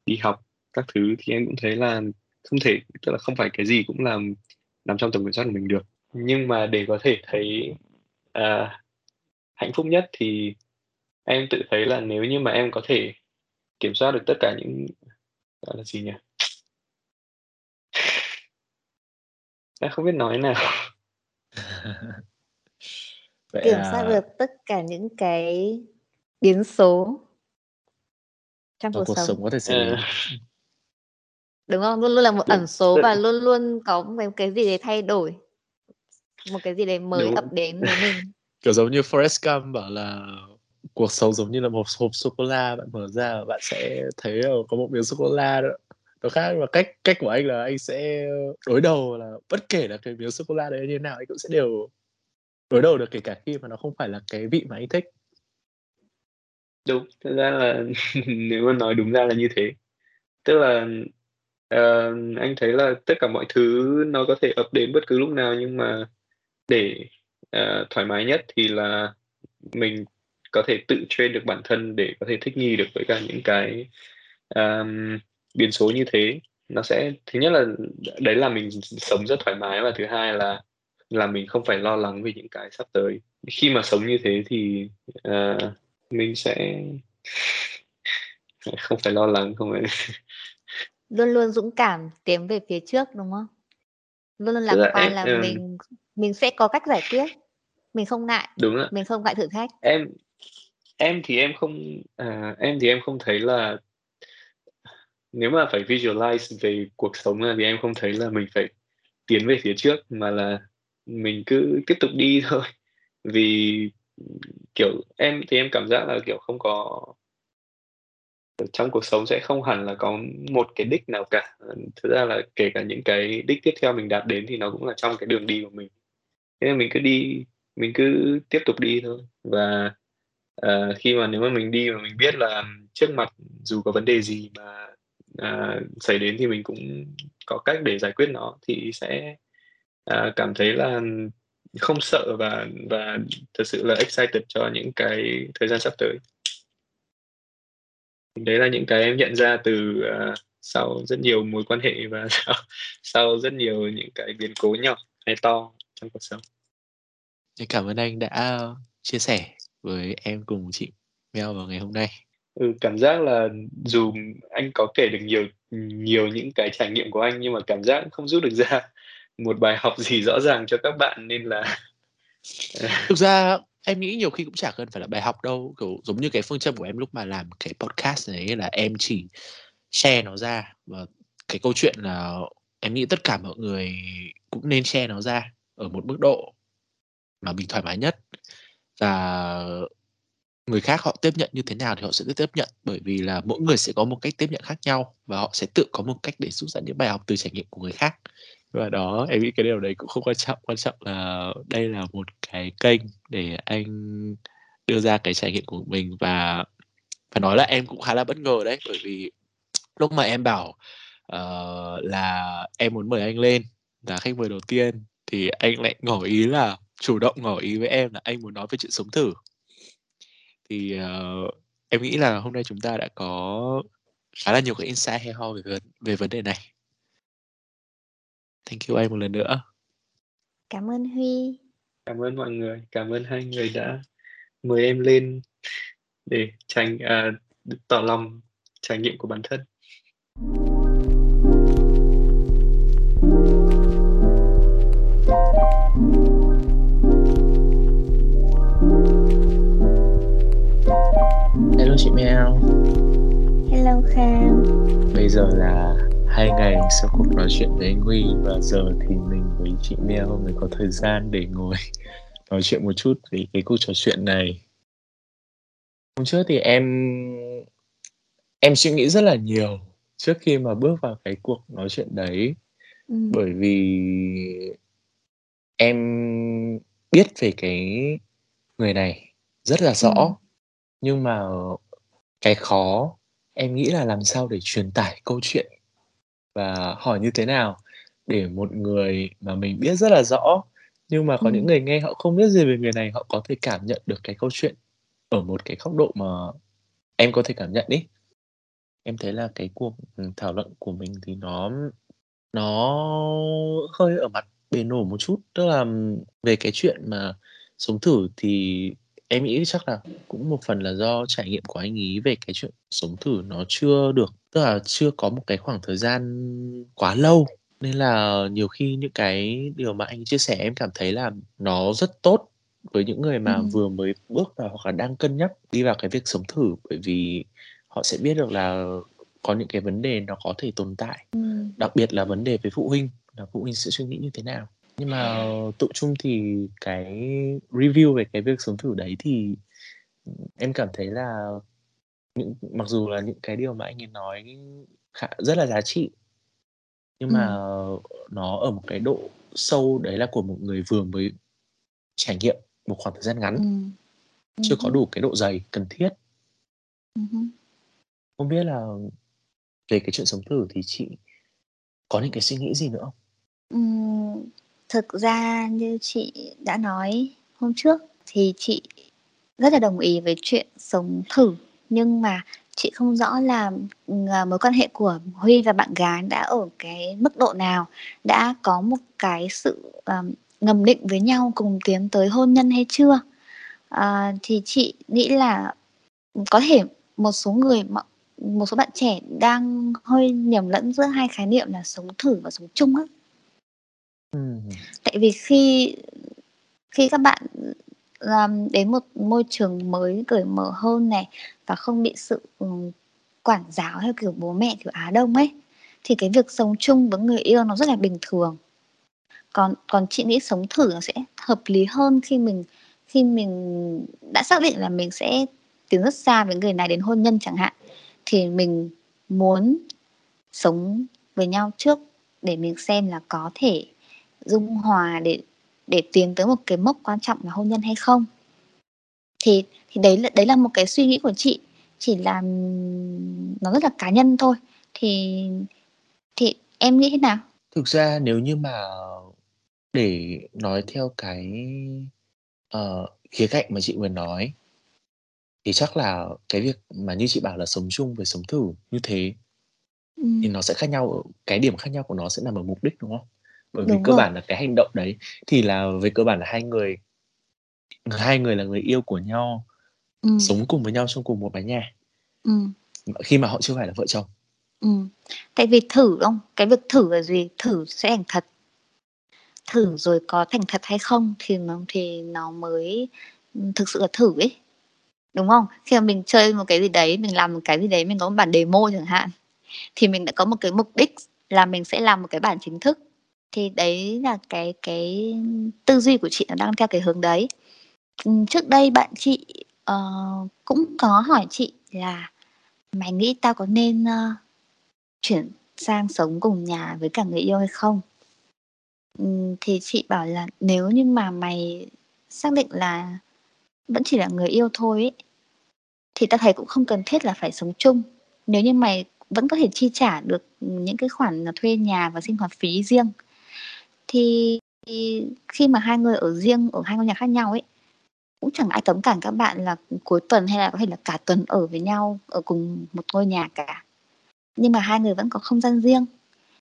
đi học các thứ thì em cũng thấy là không thể tức là không phải cái gì cũng làm nằm trong tầm kiểm soát của mình được. Nhưng mà để có thể thấy uh, hạnh phúc nhất thì em tự thấy là nếu như mà em có thể kiểm soát được tất cả những gọi là gì nhỉ? Em không biết nói nào [LAUGHS] Vậy Kiểm soát được tất cả những cái biến số trong cuộc, cuộc sống. sống có thể xảy ra. Đúng không? Luôn luôn là một ẩn số và luôn luôn có một cái gì để thay đổi. Một cái gì đấy mới Đúng. ập đến với mình. [LAUGHS] Kiểu giống như Forrest Gump bảo là cuộc sống giống như là một hộp sô cô la bạn mở ra và bạn sẽ thấy có một miếng sô cô la đó nó khác và cách cách của anh là anh sẽ đối đầu là bất kể là cái miếng sô cô la đấy như thế nào anh cũng sẽ đều đối đầu được kể cả khi mà nó không phải là cái vị mà anh thích. Đúng thực ra là [LAUGHS] nếu mà nói đúng ra là như thế. Tức là uh, anh thấy là tất cả mọi thứ nó có thể ập đến bất cứ lúc nào nhưng mà để, uh, thoải mái nhất thì là mình có thể tự train được bản thân để có thể thích nghi được với cả những cái, um, biến số như thế. Nó sẽ thứ nhất là đấy là mình sống rất thoải mái và thứ hai là là mình không phải lo lắng về những cái sắp tới. Khi mà sống như thế thì, ờ, mình sẽ [LAUGHS] không phải lo lắng, không phải [LAUGHS] Luôn luôn dũng cảm tiến về phía trước, đúng không? Luôn luôn lạc ra quan em, là ừm mình mình sẽ có cách giải quyết, mình không ngại, Đúng ạ. mình không ngại thử thách. Em em thì em không, à, em thì em không thấy là nếu mà phải visualize về cuộc sống thì em không thấy là mình phải tiến về phía trước, mà là mình cứ tiếp tục đi [LAUGHS] thôi. Vì, kiểu, em thì em cảm giác là, kiểu, không có trong cuộc sống sẽ không hẳn là có một cái đích nào cả. Thực ra là kể cả những cái đích tiếp theo mình đạt đến thì nó cũng là trong cái đường đi của mình. Thế nên mình cứ đi, mình cứ tiếp tục đi thôi. Và, uh, khi mà nếu mà mình đi mà mình biết là trước mặt dù có vấn đề gì mà, uh, xảy đến thì mình cũng có cách để giải quyết nó thì sẽ, uh, cảm thấy là không sợ và và thật sự là excited cho những cái thời gian sắp tới. Đấy là những cái em nhận ra từ, uh, sau rất nhiều mối quan hệ và [LAUGHS] sau sau rất nhiều những cái biến cố nhỏ hay to trong cuộc sống. Cảm ơn anh đã chia sẻ với em cùng chị Mel vào ngày hôm nay. Ừ, cảm giác là dù anh có kể được nhiều nhiều những cái trải nghiệm của anh nhưng mà cảm giác không rút được ra [LAUGHS] một bài học gì rõ ràng cho các bạn nên là [LAUGHS] Thực ra em nghĩ nhiều khi cũng chả cần phải là bài học đâu, kiểu, giống như cái phương châm của em lúc mà làm cái podcast này là em chỉ share nó ra và cái câu chuyện là em nghĩ tất cả mọi người cũng nên share nó ra ở một mức độ mà mình thoải mái nhất. Và người khác họ tiếp nhận như thế nào thì họ sẽ tiếp nhận, bởi vì là mỗi người sẽ có một cách tiếp nhận khác nhau và họ sẽ tự có một cách để rút ra những bài học từ trải nghiệm của người khác. Và đó, em nghĩ cái điều đấy cũng không quan trọng, quan trọng là đây là một cái kênh để anh đưa ra cái trải nghiệm của mình và phải nói là em cũng khá là bất ngờ đấy, bởi vì lúc mà em bảo, uh, là em muốn mời anh lên là khách mời đầu tiên thì anh lại ngỏ ý là chủ động ngỏ ý với em là anh muốn nói về chuyện sống thử. Thì, ờ, em nghĩ là hôm nay chúng ta đã có khá là nhiều cái insight hay ho về vấn về vấn đề này. Thank you anh một lần nữa. Cảm ơn Huy. Cảm ơn mọi người, cảm ơn hai người đã mời em lên để trải à, tỏ lòng trải nghiệm của bản thân. Giờ là hai ngày sau cuộc nói chuyện với anh Huy và giờ thì mình với chị Mel mới có thời gian để ngồi [LAUGHS] nói chuyện một chút về cái cuộc trò chuyện này. Hôm trước thì em em suy nghĩ rất là nhiều trước khi mà bước vào cái cuộc nói chuyện đấy Ừm. bởi vì em biết về cái người này rất là rõ Ừm. nhưng mà cái khó em nghĩ là làm sao để truyền tải câu chuyện và hỏi như thế nào để một người mà mình biết rất là rõ nhưng mà có những Ừm. người nghe họ không biết gì về người này họ có thể cảm nhận được cái câu chuyện ở một cái góc độ mà em có thể cảm nhận ấy. Em thấy là cái cuộc, ừm, thảo luận của mình thì nó nó hơi ở mặt bề nổi một chút, tức là về cái chuyện mà sống thử thì em nghĩ chắc là cũng một phần là do trải nghiệm của anh ấy về cái chuyện sống thử nó chưa được tức là chưa có một cái khoảng thời gian quá lâu, nên là nhiều khi những cái điều mà anh chia sẻ em cảm thấy là nó rất tốt với những người mà Ừm. vừa mới bước vào hoặc là đang cân nhắc đi vào cái việc sống thử, bởi vì họ sẽ biết được là có những cái vấn đề nó có thể tồn tại, Ừm. đặc biệt là vấn đề về phụ huynh, là phụ huynh sẽ suy nghĩ như thế nào. Nhưng mà tụ chung thì cái review về cái việc sống thử đấy thì, em cảm thấy là những mặc dù là những cái điều mà anh ấy nói khá rất là giá trị nhưng mà Ừm. nó ở một cái độ sâu đấy là của một người vừa mới trải nghiệm một khoảng thời gian ngắn, Ừm. chưa Ừm có đủ cái độ dày cần thiết. Hứm. Không biết là về cái chuyện sống thử thì chị có những cái suy nghĩ gì nữa không Ừm, thực ra như chị đã nói hôm trước thì chị rất là đồng ý với chuyện sống thử. Nhưng mà chị không rõ là à, mối quan hệ của Huy và bạn gái đã ở cái mức độ nào đã có một cái sự um, ngầm định với nhau cùng tiến tới hôn nhân hay chưa. Uh, thì chị nghĩ là có thể một số người một số bạn trẻ đang hơi nhầm lẫn giữa hai khái niệm là sống thử và sống chung tại vì khi khi các bạn làm đến một môi trường mới, cởi mở hơn này, và không bị sự quản giáo theo kiểu bố mẹ, kiểu Á Đông ấy, thì cái việc sống chung với người yêu nó rất là bình thường. Còn còn chị nghĩ sống thử nó sẽ hợp lý hơn khi mình khi mình đã xác định là mình sẽ tiến rất xa với người này đến hôn nhân chẳng hạn, thì mình muốn sống với nhau trước để mình xem là có thể dung hòa để để tiến tới một cái mốc quan trọng là hôn nhân hay không? Thì thì đấy là đấy là một cái suy nghĩ của chị chỉ là nó rất là cá nhân thôi. Thì thì em nghĩ thế nào? Thực ra nếu như mà để nói theo cái uh, khía cạnh mà chị vừa nói thì chắc là cái việc mà như chị bảo là sống chung với sống thử như thế ừ. thì nó sẽ khác nhau cái điểm khác nhau của nó sẽ nằm ở mục đích đúng không bởi vì cơ rồi. bản là cái hành động đấy thì là về cơ bản là hai người hai người là người yêu của nhau ừ. sống cùng với nhau trong cùng một mái nhà ừ. khi mà họ chưa phải là vợ chồng ừ. tại vì thử không cái việc thử là gì thử sẽ thành thật thử rồi có thành thật hay không thì nó thì nó mới thực sự là thử ấy đúng không khi mà mình chơi một cái gì đấy mình làm một cái gì đấy mình có một bản demo chẳng hạn thì mình đã có một cái mục đích là mình sẽ làm một cái bản chính thức thì đấy là cái cái tư duy của chị nó đang theo cái hướng đấy. Trước đây bạn chị uh, cũng có hỏi chị là mày nghĩ tao có nên uh, chuyển sang sống cùng nhà với cả người yêu hay không? Um, thì chị bảo là nếu như mà mày xác định là vẫn chỉ là người yêu thôi ấy, thì tao thấy cũng không cần thiết là phải sống chung. Nếu như mày vẫn có thể chi trả được những cái khoản thuê nhà và sinh hoạt phí riêng thì khi mà hai người ở riêng, ở hai ngôi nhà khác nhau ấy, cũng chẳng ai cấm cản các bạn là cuối tuần hay là có thể là cả tuần ở với nhau, ở cùng một ngôi nhà cả. Nhưng mà hai người vẫn có không gian riêng.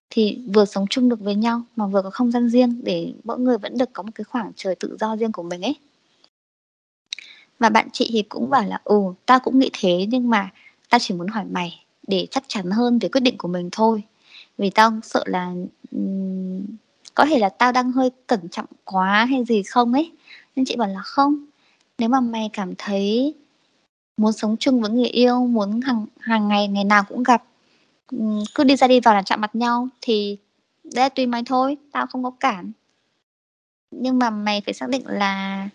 Thì vừa sống chung được với nhau mà vừa có không gian riêng để mỗi người vẫn được có một cái khoảng trời tự do riêng của mình ấy. Và bạn chị thì cũng bảo là ừ ta cũng nghĩ thế nhưng mà ta chỉ muốn hỏi mày để chắc chắn hơn về quyết định của mình thôi. Vì tao sợ là có thể là tao đang hơi cẩn trọng quá hay gì không ấy. Nên chị bảo là không. Nếu mà mày cảm thấy muốn sống chung với người yêu, muốn hàng hàng ngày ngày nào cũng gặp cứ đi ra đi vào là chạm mặt nhau thì đấy là tùy mày thôi, tao không có cản. Nhưng mà mày phải xác định là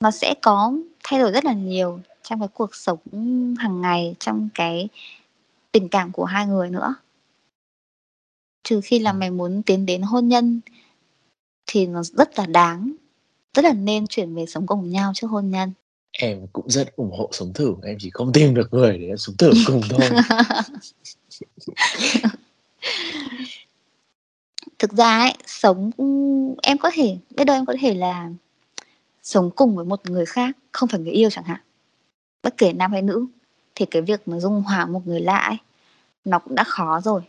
nó sẽ có thay đổi rất là nhiều trong cái cuộc sống hàng ngày, trong cái tình cảm của hai người nữa trừ khi là mày muốn tiến đến hôn nhân thì nó rất là đáng. Rất là nên chuyển về sống cùng nhau trước hôn nhân. Em cũng rất ủng hộ sống thử em chỉ không tìm được người để em sống thử cùng [LAUGHS] thôi. Thực ra ấy sống em có thể biết đâu em có thể là sống cùng với một người khác không phải người yêu chẳng hạn. Bất kể nam hay nữ thì cái việc mà dung hòa một người lạ ấy nó cũng đã khó rồi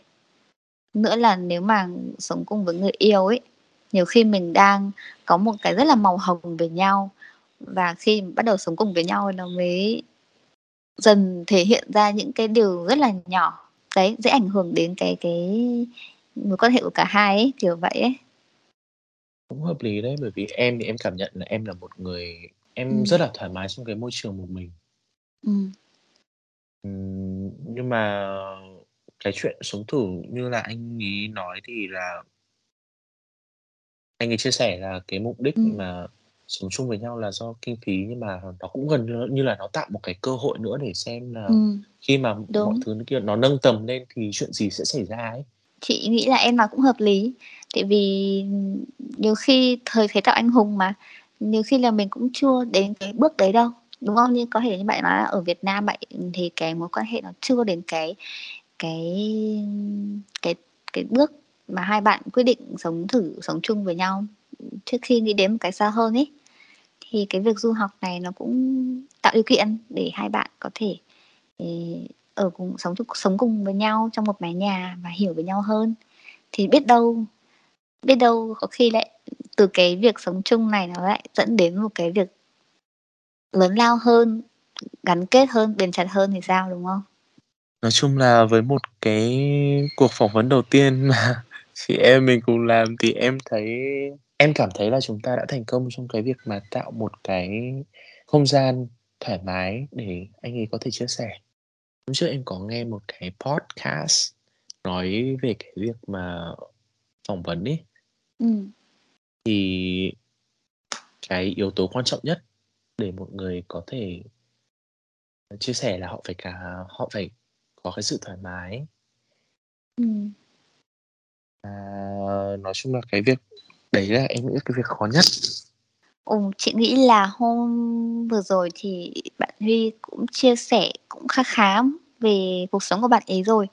nữa là nếu mà sống cùng với người yêu ấy nhiều khi mình đang có một cái rất là màu hồng về nhau và khi bắt đầu sống cùng với nhau nó mới dần thể hiện ra những cái điều rất là nhỏ đấy dễ ảnh hưởng đến cái cái mối quan hệ của cả hai ấy kiểu vậy ấy cũng hợp lý đấy bởi vì em thì em cảm nhận là em là một người em ừ. rất là thoải mái trong cái môi trường một mình ừ. nhưng mà cái chuyện sống thử như là anh ý nói thì là anh ấy chia sẻ là cái mục đích ừ. mà sống chung với nhau là do kinh phí nhưng mà nó cũng gần như là nó tạo một cái cơ hội nữa để xem là ừ. khi mà Đúng. mọi thứ kia nó nâng tầm lên thì chuyện gì sẽ xảy ra ấy chị nghĩ là em nói cũng hợp lý tại vì nhiều khi thời thế tạo anh hùng mà nhiều khi là mình cũng chưa đến cái bước đấy đâu đúng không như có thể như bạn nói là ở Việt Nam vậy thì cái mối quan hệ nó chưa đến cái cái cái cái bước mà hai bạn quyết định sống thử, sống chung với nhau trước khi nghĩ đến một cái xa hơn ấy, thì cái việc du học này nó cũng tạo điều kiện để hai bạn có thể ừ, ở cùng, sống sống cùng với nhau trong một mái nhà và hiểu với nhau hơn. Thì biết đâu biết đâu có khi lại từ cái việc sống chung này nó lại dẫn đến một cái việc lớn lao hơn, gắn kết hơn, bền chặt hơn thì sao, đúng không? Nói chung là với một cái cuộc phỏng vấn đầu tiên mà [LAUGHS] chị em mình cùng làm thì em thấy em cảm thấy là chúng ta đã thành công trong cái việc mà tạo một cái không gian thoải mái để anh ấy có thể chia sẻ hôm trước em có nghe một cái podcast nói về cái việc mà phỏng vấn ấy ừ. thì cái yếu tố quan trọng nhất để một người có thể chia sẻ là họ phải cả họ phải có cái sự thoải mái. Ừ. à, nói chung là cái việc đấy là em nghĩ cái việc khó nhất. Ừ, chị nghĩ là hôm vừa rồi thì bạn Huy cũng chia sẻ cũng khá khá về cuộc sống của bạn ấy rồi.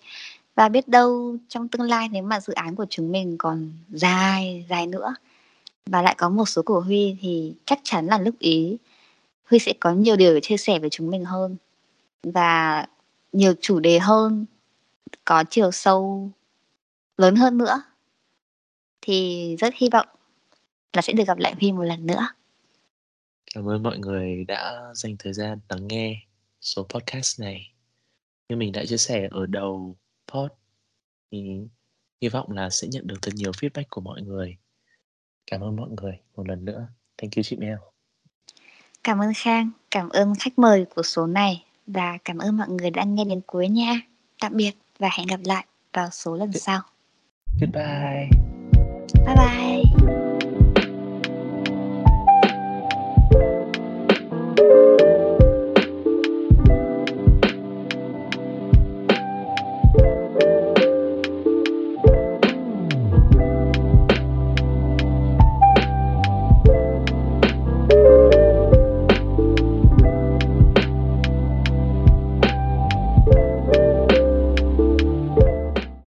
Và biết đâu trong tương lai nếu mà dự án của chúng mình còn dài dài nữa và lại có một số của Huy thì chắc chắn là lúc ý Huy sẽ có nhiều điều để chia sẻ với chúng mình hơn. Và nhiều chủ đề hơn có chiều sâu lớn hơn nữa thì rất hy vọng là sẽ được gặp lại Huy một lần nữa. Cảm ơn mọi người đã dành thời gian lắng nghe số podcast này. Như mình đã chia sẻ ở đầu pod thì hy vọng là sẽ nhận được thật nhiều feedback của mọi người. Cảm ơn mọi người một lần nữa. Thank you chị Mel. Cảm ơn Khang, cảm ơn khách mời của số này và cảm ơn mọi người đã nghe đến cuối nha. Tạm biệt và hẹn gặp lại vào số lần sau. Goodbye. Bye bye.